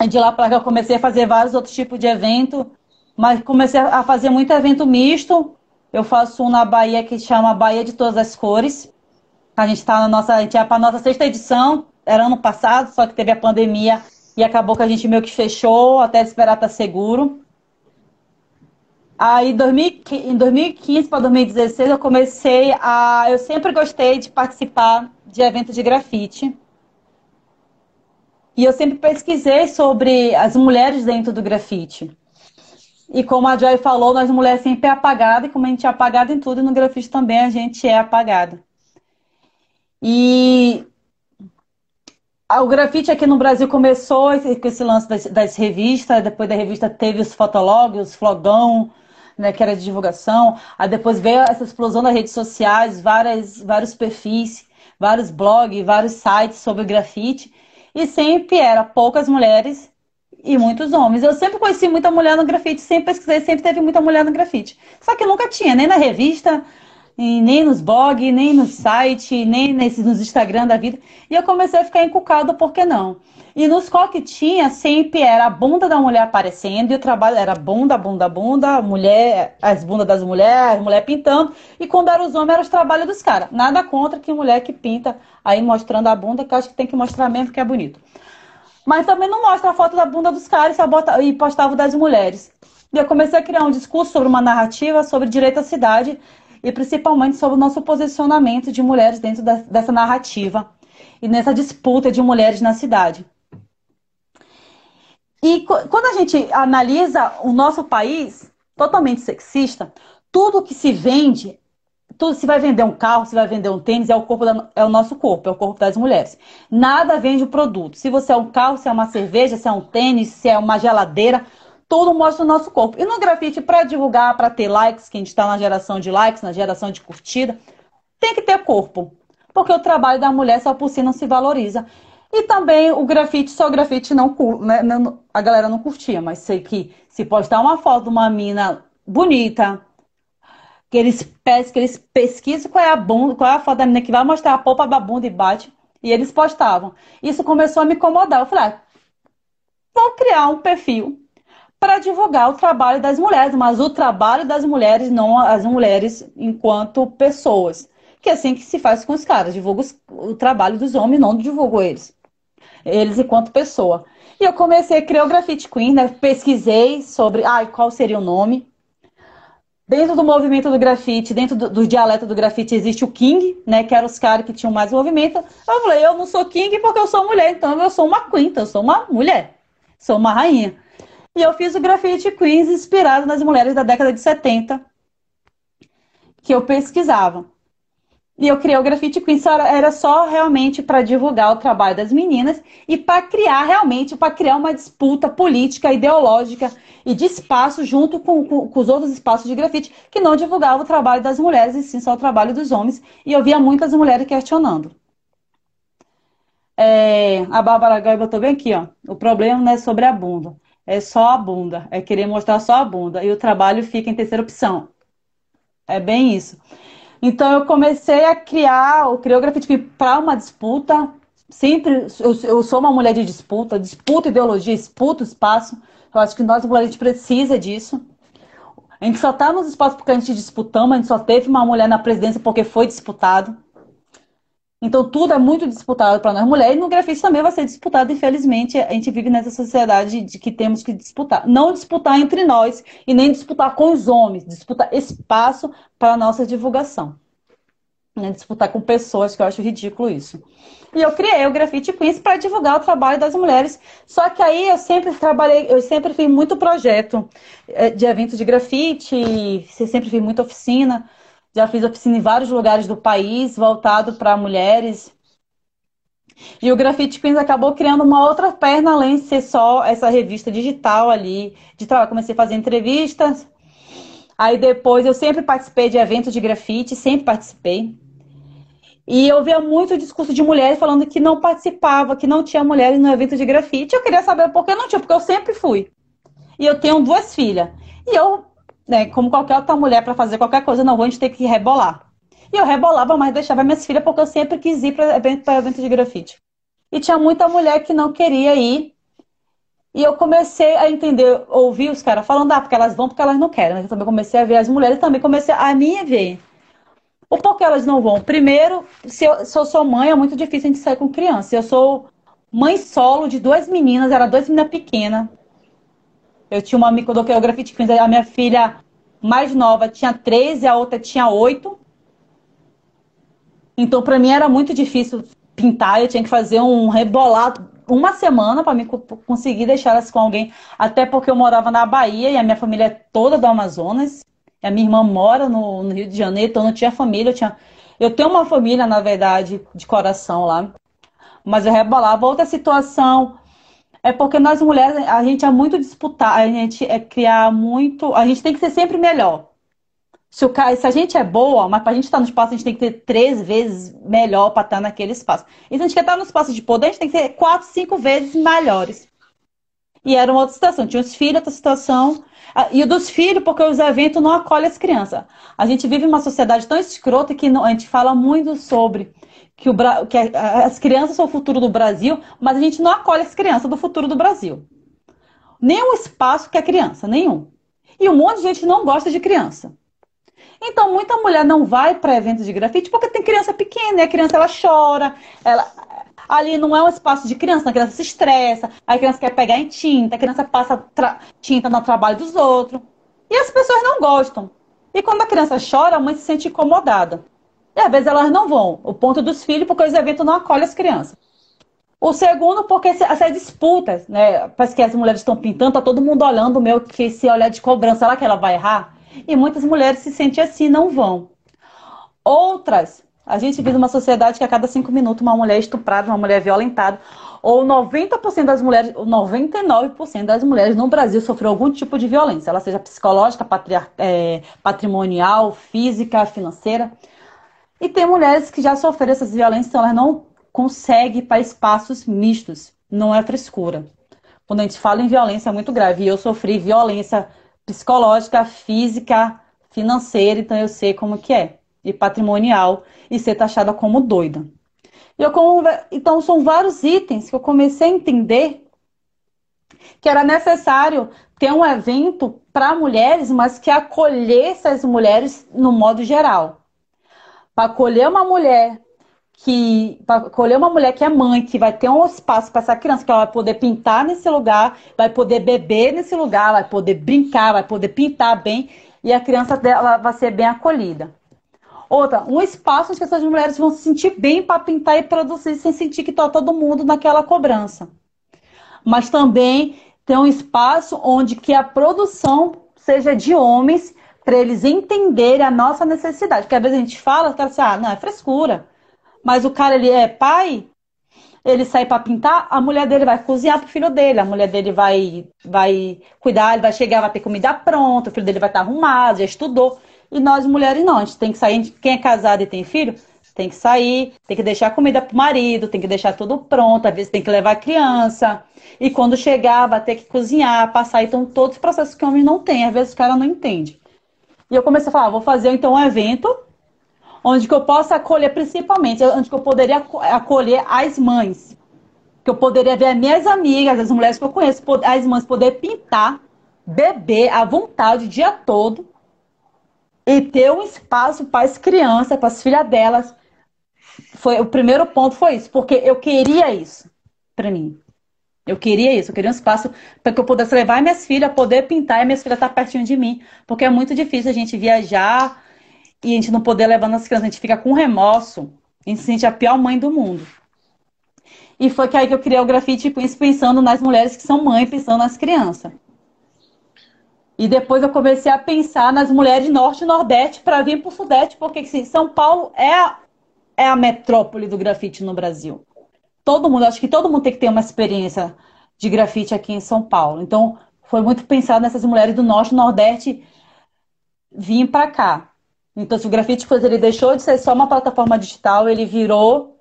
De lá para cá eu comecei a fazer vários outros tipos de evento. Mas comecei a fazer muito evento misto. Eu faço um na Bahia que chama Bahia de Todas as Cores. A gente está na nossa, a gente é para a nossa sexta edição era ano passado, só que teve a pandemia e acabou que a gente meio que fechou até esperar estar seguro. Aí em 2015 para 2016 eu comecei a. Eu sempre gostei de participar de eventos de grafite. E eu sempre pesquisei sobre as mulheres dentro do grafite. E como a Joy falou, nós mulheres sempre é apagada, e como a gente é apagada em tudo, no grafite também a gente é apagada. E o grafite aqui no Brasil começou com esse lance das, das revistas, depois da revista teve os fotologs, os flogão, né, que era de divulgação. Aí depois veio essa explosão das redes sociais, várias, vários perfis, vários blogs, vários sites sobre grafite. E sempre era poucas mulheres e muitos homens. Eu sempre conheci muita mulher no grafite, sempre pesquisei, sempre teve muita mulher no grafite. Só que nunca tinha, nem na revista, nem nos blogs, nem no site, nem nesses, nos Instagram da vida. E eu comecei a ficar encucada, por que não? E nos que tinha, sempre era a bunda da mulher aparecendo, e o trabalho era bunda, bunda, bunda, mulher, as bundas das mulheres, mulher pintando, e quando era os homens, era os trabalhos dos caras. Nada contra que mulher que pinta aí mostrando a bunda, que eu acho que tem que mostrar mesmo que é bonito. Mas também não mostra a foto da bunda dos caras e postava das mulheres. E eu comecei a criar um discurso sobre uma narrativa sobre direito à cidade e principalmente sobre o nosso posicionamento de mulheres dentro dessa narrativa e nessa disputa de mulheres na cidade. E quando a gente analisa o nosso país totalmente sexista, tudo que se vende, tudo se vai vender um carro, se vai vender um tênis, é o corpo da, é o nosso corpo, é o corpo das mulheres. Nada vende o produto. Se você é um carro, se é uma cerveja, se é um tênis, se é uma geladeira, tudo mostra o nosso corpo. E no grafite, para divulgar, para ter likes, que a gente está na geração de likes, na geração de curtida, tem que ter corpo. Porque o trabalho da mulher só por si não se valoriza. E também o grafite, só o grafite não, né, a galera não curtia, mas sei que se postar uma foto de uma mina bonita, que eles, que eles pesquisam qual é a bunda, qual é a foto da mina que vai mostrar a polpa da bunda e bate, e eles postavam. Isso começou a me incomodar. Eu falei, ah, vou criar um perfil para divulgar o trabalho das mulheres, mas o trabalho das mulheres, não as mulheres enquanto pessoas. Que é assim que se faz com os caras, divulga o trabalho dos homens, não divulgo eles eles enquanto pessoa. E eu comecei a criar o Graffiti Queen, né? Pesquisei sobre ah, qual seria o nome. Dentro do movimento do grafite, dentro do, do, dialeto do grafite, existe o King, né? Que eram os caras que tinham mais movimento. Eu falei, eu não sou King porque eu sou mulher, então eu sou uma Queen, então eu sou uma mulher, sou uma rainha. E eu fiz o Graffiti Queens inspirado nas mulheres da década de 70, que eu pesquisava. E eu criei o Grafite Queen, era só realmente para divulgar o trabalho das meninas e para criar realmente, para criar uma disputa política, ideológica e de espaço junto com, com, com, os outros espaços de grafite, que não divulgava o trabalho das mulheres e sim só o trabalho dos homens. E eu via muitas mulheres questionando. É, a Bárbara Gai botou bem aqui, ó. O problema não é sobre a bunda, é só a bunda, é querer mostrar só a bunda. E o trabalho fica em terceira opção. É bem isso. Então eu comecei a criar, o criei o grafite para uma disputa. Sempre, eu, eu, sou uma mulher de disputa, disputa ideologia, disputa espaço. Eu acho que nós, mulheres, a gente precisa disso. A gente só está nos espaços porque a gente disputamos, a gente só teve uma mulher na presidência porque foi disputado. Então tudo é muito disputado para nós mulheres e no grafite também vai ser disputado. Infelizmente, a gente vive nessa sociedade de que temos que disputar. Não disputar entre nós e nem disputar com os homens, disputar espaço para a nossa divulgação. Né? Disputar com pessoas, que eu acho ridículo isso. E eu criei o Grafite Queens para divulgar o trabalho das mulheres. Só que aí eu sempre trabalhei, eu sempre fiz muito projeto eh, de eventos de grafite, sempre fiz muita oficina. Já fiz oficina em vários lugares do país, voltado para mulheres. E o Graffiti Queens acabou criando uma outra perna, além de ser só essa revista digital ali, de trabalho. Comecei a fazer entrevistas. Aí depois eu sempre participei de eventos de grafite, sempre participei. E eu via muito discurso de mulheres falando que não participava, que não tinha mulheres no evento de grafite. Eu queria saber por que não tinha, porque eu sempre fui. E eu tenho duas filhas. E eu né, como qualquer outra mulher para fazer qualquer coisa na rua, a gente tem que rebolar. E eu rebolava, mas deixava minhas filhas porque eu sempre quis ir para evento, evento de grafite. E tinha muita mulher que não queria ir. E eu comecei a entender, ouvir os caras falando, ah, porque elas vão porque elas não querem. Mas eu também comecei a ver as mulheres, também comecei a me ver. O porquê elas não vão? Primeiro, se eu, se eu sou mãe, é muito difícil a gente sair com criança. Eu sou mãe solo de duas meninas, era duas meninas pequenas. Eu tinha uma eu grafite queens, a minha filha mais nova tinha 13, a outra tinha 8. Então, para mim era muito difícil pintar, eu tinha que fazer um rebolado uma semana para mim conseguir deixar elas com alguém, até porque eu morava na Bahia e a minha família é toda do Amazonas. A minha irmã mora no, no Rio de Janeiro, então eu não tinha família, eu tinha eu tenho uma família, na verdade, de coração lá, mas eu rebolava. Outra situação é porque nós mulheres, a gente é muito disputar, a gente é criar muito, a gente tem que ser sempre melhor. Se, o, se a gente é boa, mas para a gente estar no espaço, a gente tem que ter três vezes melhor para estar naquele espaço. E se a gente quer estar no espaço de poder, a gente tem que ser quatro, cinco vezes melhores. E era uma outra situação. Tinha os filhos, outra situação. E dos filhos, porque os eventos não acolhem as crianças. A gente vive uma sociedade tão escrota que a gente fala muito sobre que, o, que as crianças são o futuro do Brasil, mas a gente não acolhe as crianças do futuro do Brasil. Nenhum espaço que é criança, nenhum. E um monte de gente não gosta de criança. Então, muita mulher não vai para eventos de grafite porque tem criança pequena, e a criança ela chora, ela, ali não é um espaço de criança, a criança se estressa, a criança quer pegar em tinta, a criança passa tinta no trabalho dos outros. E as pessoas não gostam. E quando a criança chora, a mãe se sente incomodada. E às vezes elas não vão. O ponto dos filhos, porque os eventos não acolhem as crianças. O segundo, porque essas disputas, né? Parece que as mulheres estão pintando, tá todo mundo olhando o meu, que se olhar de cobrança, será que ela vai errar? E muitas mulheres se sentem assim, não vão. Outras a gente vive numa sociedade que a cada cinco minutos uma mulher é estuprada, uma mulher é violentada. Ou 90% das mulheres, ou 99% das mulheres no Brasil sofreu algum tipo de violência, ela seja psicológica, é, patrimonial, física, financeira. E tem mulheres que já sofreram essas violências, então elas não conseguem para espaços mistos. Não é frescura. Quando a gente fala em violência é muito grave. E eu sofri violência psicológica, física, financeira, então eu sei como que é e patrimonial e ser taxada como doida. Eu, então, são vários itens que eu comecei a entender que era necessário ter um evento para mulheres, mas que acolhesse as mulheres no modo geral. Para acolher uma mulher que para acolher uma mulher que é mãe, que vai ter um espaço para essa criança, que ela vai poder pintar nesse lugar, vai poder beber nesse lugar, vai poder brincar, vai poder pintar bem e a criança dela vai ser bem acolhida. Outra, um espaço onde essas mulheres vão se sentir bem para pintar e produzir sem sentir que está todo mundo naquela cobrança. Mas também tem um espaço onde que a produção seja de homens para eles entenderem a nossa necessidade. Porque às vezes a gente fala, cara, assim, ah, não, é frescura. Mas o cara, ele é pai, ele sai para pintar, a mulher dele vai cozinhar pro filho dele, a mulher dele vai, vai cuidar, ele vai chegar, vai ter comida pronta, o filho dele vai estar arrumado, já estudou. E nós mulheres não, a gente tem que sair, quem é casado e tem filho, tem que sair, tem que deixar comida pro marido, tem que deixar tudo pronto, às vezes tem que levar a criança. E quando chegar, vai ter que cozinhar, passar. Então, todos os processos que o homem não tem, às vezes o cara não entende. E eu comecei a falar, vou fazer então um evento onde que eu possa acolher principalmente, onde que eu poderia acolher as mães. Que eu poderia ver as minhas amigas, as mulheres que eu conheço, as mães poder pintar, beber à vontade o dia todo e ter um espaço para as crianças, para as filhas delas. Foi, o primeiro ponto foi isso, porque eu queria isso para mim. Eu queria isso, eu queria um espaço para que eu pudesse levar minhas filhas, poder pintar e minhas filhas estar pertinho de mim. Porque é muito difícil a gente viajar e a gente não poder levar nas crianças, a gente fica com remorso. A gente se sente a pior mãe do mundo. E foi que aí que eu criei o grafite pensando nas mulheres que são mães, pensando nas crianças. E depois eu comecei a pensar nas mulheres norte e nordeste para vir para o sudeste, porque assim, São Paulo é a, é a metrópole do grafite no Brasil. Todo mundo, acho que todo mundo tem que ter uma experiência de grafite aqui em São Paulo. Então, foi muito pensado nessas mulheres do norte e nordeste vir para cá. Então, se o grafite coisa ele deixou de ser só uma plataforma digital, ele virou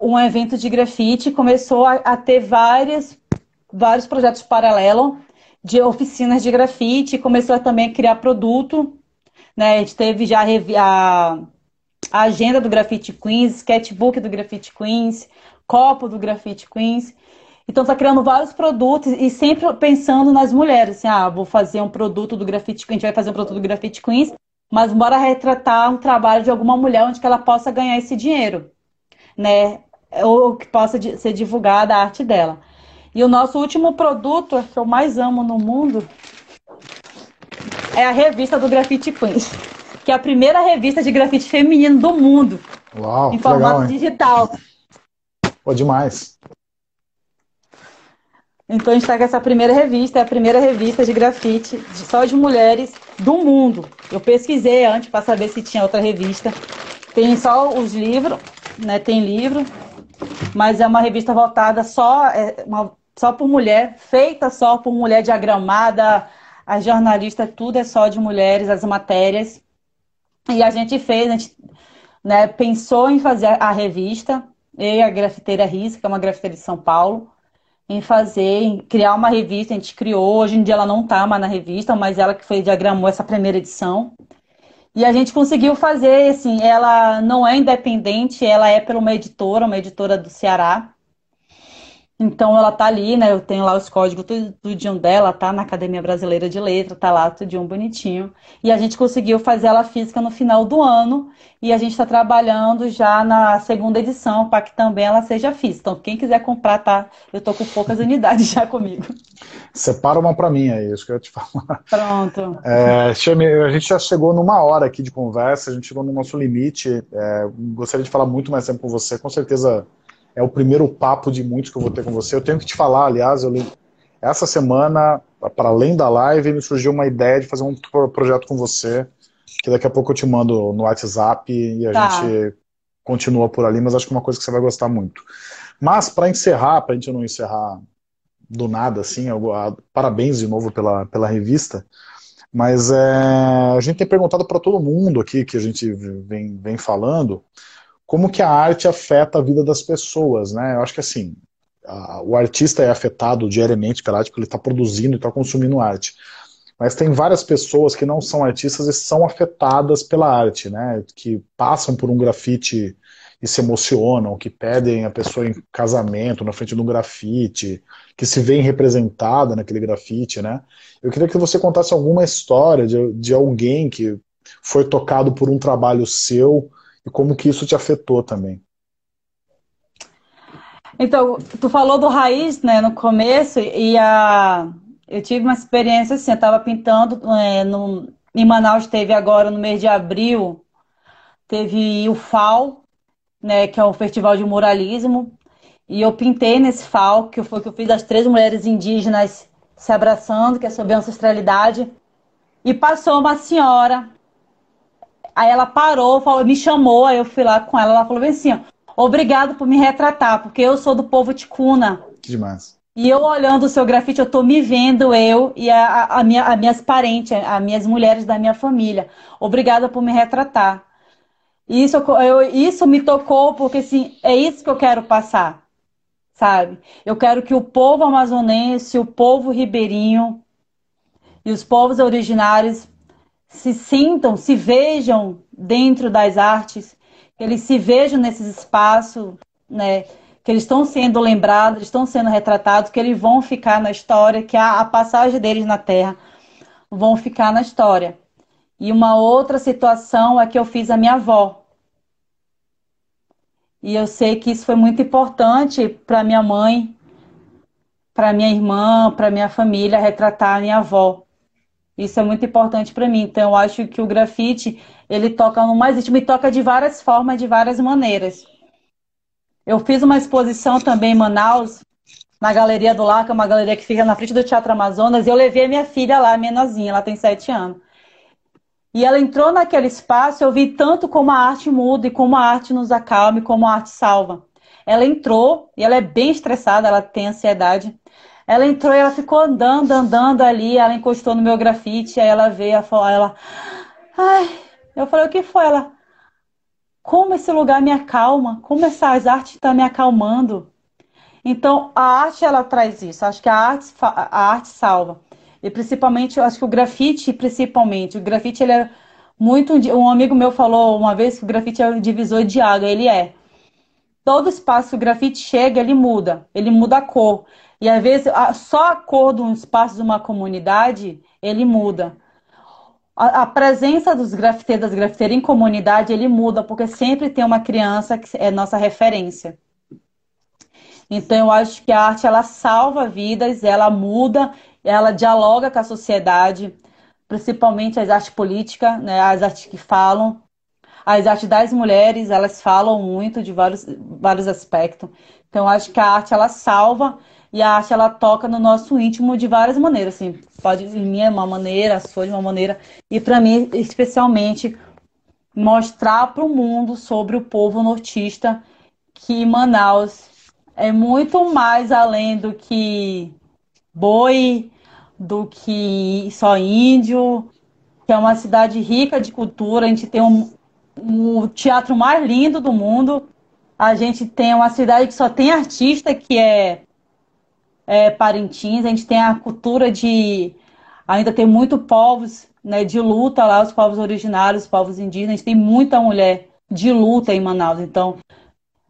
um evento de grafite, começou a, a ter várias, vários projetos paralelos de oficinas de grafite, começou também a criar produto. Né? A gente teve já a, a agenda do Grafite Queens, sketchbook do Grafite Queens, copo do Grafite Queens. Então está criando vários produtos e sempre pensando nas mulheres, assim, ah, vou fazer um produto do Grafite Queens, a gente vai fazer um produto do Grafite Queens, mas bora retratar um trabalho de alguma mulher onde ela possa ganhar esse dinheiro, né? Ou que possa ser divulgada a arte dela. E o nosso último produto, que eu mais amo no mundo, é a revista do Grafite Queens, que é a primeira revista de grafite feminino do mundo. Uau, em formato legal, digital. Pô, demais. Então a gente está com essa primeira revista, é a primeira revista de grafite só de mulheres do mundo. Eu pesquisei antes para saber se tinha outra revista. Tem só os livros, né? Tem livro, mas é uma revista voltada só, é uma, só por mulher, feita só por mulher diagramada, a jornalista, tudo é só de mulheres, as matérias. E a gente fez, a gente né, pensou em fazer a revista, eu e a grafiteira Risca, que é uma grafiteira de São Paulo, em fazer, em criar uma revista, a gente criou, hoje em dia ela não está mais na revista, mas ela que foi diagramou essa primeira edição. E a gente conseguiu fazer, assim, ela não é independente, ela é pela uma editora, uma editora do Ceará, então ela tá ali, né? Eu tenho lá os códigos tudinho dela, tá na Academia Brasileira de Letras, tá lá tudinho bonitinho. E a gente conseguiu fazer ela física no final do ano e a gente está trabalhando já na segunda edição para que também ela seja física. Então quem quiser comprar, tá? Eu tô com poucas unidades já comigo. Separa uma para mim aí, isso que eu ia te falar. Pronto. É, a gente já chegou numa hora aqui de conversa, a gente chegou no nosso limite. É, gostaria de falar muito mais tempo com você, com certeza é o primeiro papo de muitos que eu vou ter com você. Eu tenho que te falar, aliás, eu essa semana, para além da live, me surgiu uma ideia de fazer um projeto com você, que daqui a pouco eu te mando no WhatsApp e a tá. gente continua por ali, mas acho que é uma coisa que você vai gostar muito. Mas, para encerrar, para a gente não encerrar do nada, assim, eu, parabéns de novo pela, pela revista, mas é, a gente tem perguntado para todo mundo aqui que a gente vem, vem falando como que a arte afeta a vida das pessoas, né? Eu acho que assim, a, o artista é afetado diariamente pela arte porque ele está produzindo e está consumindo arte. Mas tem várias pessoas que não são artistas e são afetadas pela arte, né? Que passam por um grafite e se emocionam, que pedem a pessoa em casamento na frente de um grafite, que se veem representada naquele grafite, né? Eu queria que você contasse alguma história de, de alguém que foi tocado por um trabalho seu e como que isso te afetou também. Então, tu falou do raiz, né, no começo, e a... eu tive uma experiência assim, eu estava pintando é, no... em Manaus, teve agora no mês de abril, teve o FAO, né, que é o Festival de Muralismo, e eu pintei nesse FAO, que foi que eu fiz as três mulheres indígenas se abraçando, que é sobre ancestralidade, e passou uma senhora Aí ela parou, falou, me chamou, aí eu fui lá com ela, ela falou assim, ó, obrigado por me retratar, porque eu sou do povo ticuna. Que demais. E eu olhando o seu grafite, eu tô me vendo, eu e a, a minha, as minhas parentes, as minhas mulheres da minha família. Obrigada por me retratar. Isso, eu, isso me tocou, porque assim, é isso que eu quero passar, sabe? Eu quero que o povo amazonense, o povo ribeirinho e os povos originários se sintam, se vejam dentro das artes, que eles se vejam nesses espaços, né? Que eles estão sendo lembrados, estão sendo retratados, que eles vão ficar na história, que a, a passagem deles na Terra vão ficar na história. E uma outra situação é que eu fiz a minha avó. E eu sei que isso foi muito importante para minha mãe, para minha irmã, para minha família, retratar a minha avó. Isso é muito importante para mim. Então, eu acho que o grafite, ele toca no mais íntimo e toca de várias formas, de várias maneiras. Eu fiz uma exposição também em Manaus, na Galeria do Lar, que é uma galeria que fica na frente do Teatro Amazonas, e eu levei a minha filha lá, menorzinha, ela tem sete anos. E ela entrou naquele espaço, eu vi tanto como a arte muda e como a arte nos acalma e como a arte salva. Ela entrou, e ela é bem estressada, ela tem ansiedade. Ela entrou e ela ficou andando, andando ali, ela encostou no meu grafite, aí ela veio, ela ela, ai, eu falei, o que foi? Ela, como esse lugar me acalma, como essas artes estão tá me acalmando. Então, a arte, ela traz isso, acho que a arte, a arte salva. E principalmente, eu acho que o grafite, principalmente, o grafite, ele é muito, um amigo meu falou uma vez que o grafite é um divisor de água, ele é. Todo espaço grafite chega, ele muda, ele muda a cor. E às vezes só a cor de um espaço de uma comunidade ele muda. A, a presença dos grafiteiros, das grafiteiras em comunidade, ele muda, porque sempre tem uma criança que é nossa referência. Então eu acho que a arte ela salva vidas, ela muda, ela dialoga com a sociedade, principalmente as artes políticas, né, as artes que falam. As artes das mulheres, elas falam muito de vários, vários aspectos. Então, acho que a arte ela salva E a arte ela toca no nosso íntimo de várias maneiras, assim, pode em minha uma maneira, a sua de uma maneira, e para mim especialmente mostrar para o mundo sobre o povo nortista que Manaus é muito mais além do que boi, do que só índio, que é uma cidade rica de cultura. A gente tem um, o teatro mais lindo do mundo. A gente tem uma cidade que só tem artista, que é, é Parintins. A gente tem a cultura de. Ainda tem muito povos né, de luta lá, os povos originários, os povos indígenas. A gente tem muita mulher de luta em Manaus. Então,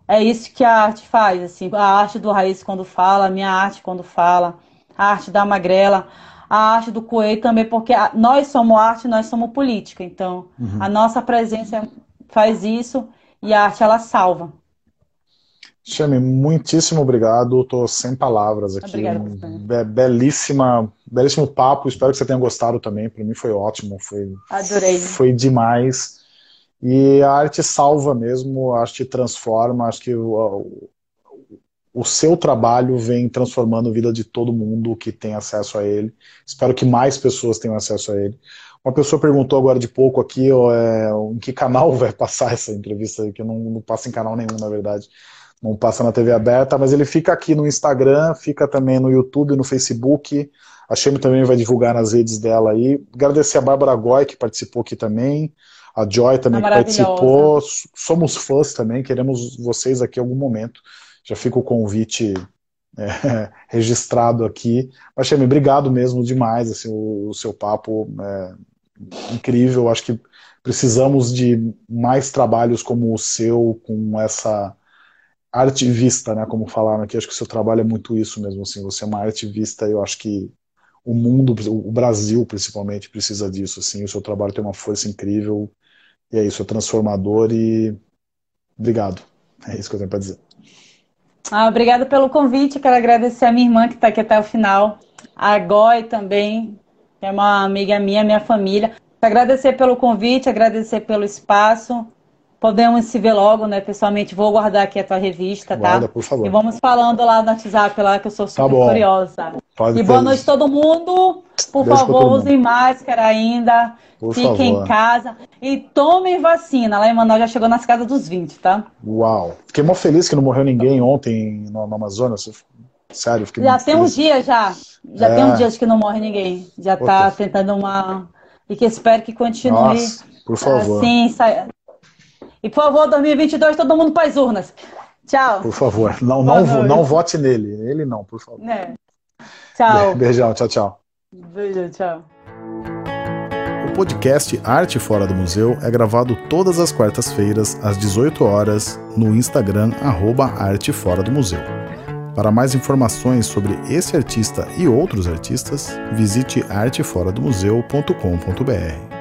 é isso que a arte faz. Assim, a arte do Raiz quando fala, a minha arte quando fala, a arte da Magrela a arte do Coelho também, porque nós somos arte, nós somos política. Então, uhum. a nossa presença faz isso e a arte ela salva. Chame, muitíssimo obrigado. Estou sem palavras aqui. Obrigada, Be belíssima, belíssimo papo. Espero que você tenha gostado também. Para mim foi ótimo. Foi, Adorei. Foi demais. E a arte salva mesmo, a arte transforma. Acho que o, o seu trabalho vem transformando a vida de todo mundo que tem acesso a ele. Espero que mais pessoas tenham acesso a ele. Uma pessoa perguntou agora de pouco aqui ó, é, em que canal vai passar essa entrevista, que não, não passa em canal nenhum, na verdade. Não passa na TV aberta, mas ele fica aqui no Instagram, fica também no YouTube, no Facebook. A Shemi também vai divulgar nas redes dela aí. Agradecer a Bárbara Goy, que participou aqui também. A Joy também, que participou. Somos fãs também, queremos vocês aqui em algum momento já fica o convite é, registrado aqui. Mas, Chame, obrigado mesmo demais, assim, o, o seu papo é incrível. Acho que precisamos de mais trabalhos como o seu, com essa artivista, né, como falaram aqui. Acho que o seu trabalho é muito isso mesmo, assim, você é uma artivista e eu acho que o mundo, o Brasil principalmente, precisa disso, assim, o seu trabalho tem uma força incrível e é isso, é transformador e obrigado. É isso que eu tenho para dizer. Ah, obrigada pelo convite. Quero agradecer a minha irmã que está aqui até o final, a Goi também, que é uma amiga minha, minha família. Agradecer pelo convite, agradecer pelo espaço. Podemos se ver logo, né? Pessoalmente, vou guardar aqui a tua revista, tá? Guarda, por favor. E vamos falando lá no WhatsApp, lá que eu sou super tá curiosa. Pode e boa noite a todo mundo. Por Beijo favor, usem máscara ainda. Por Fiquem favor. em casa. E tomem vacina. Lá em Manaus já chegou nas casas dos 20, tá? Uau. Fiquei mó feliz que não morreu ninguém ontem no, no Amazonas. Sério, fiquei Já tem uns dias já. Já é. tem uns dias que não morre ninguém. Já Outra. tá tentando uma. E que espero que continue. Nossa, por favor. Assim, sa... E por favor, 2022, todo mundo para as urnas. Tchau. Por favor. Não, não, não vote nele. Ele não, por favor. É. Tchau. Beijão, tchau, tchau. Beijo, tchau. O podcast Arte Fora do Museu é gravado todas as quartas-feiras, às 18 horas, no Instagram, arroba Arte Fora do Museu. Para mais informações sobre esse artista e outros artistas, visite arteforadomuseu.com.br.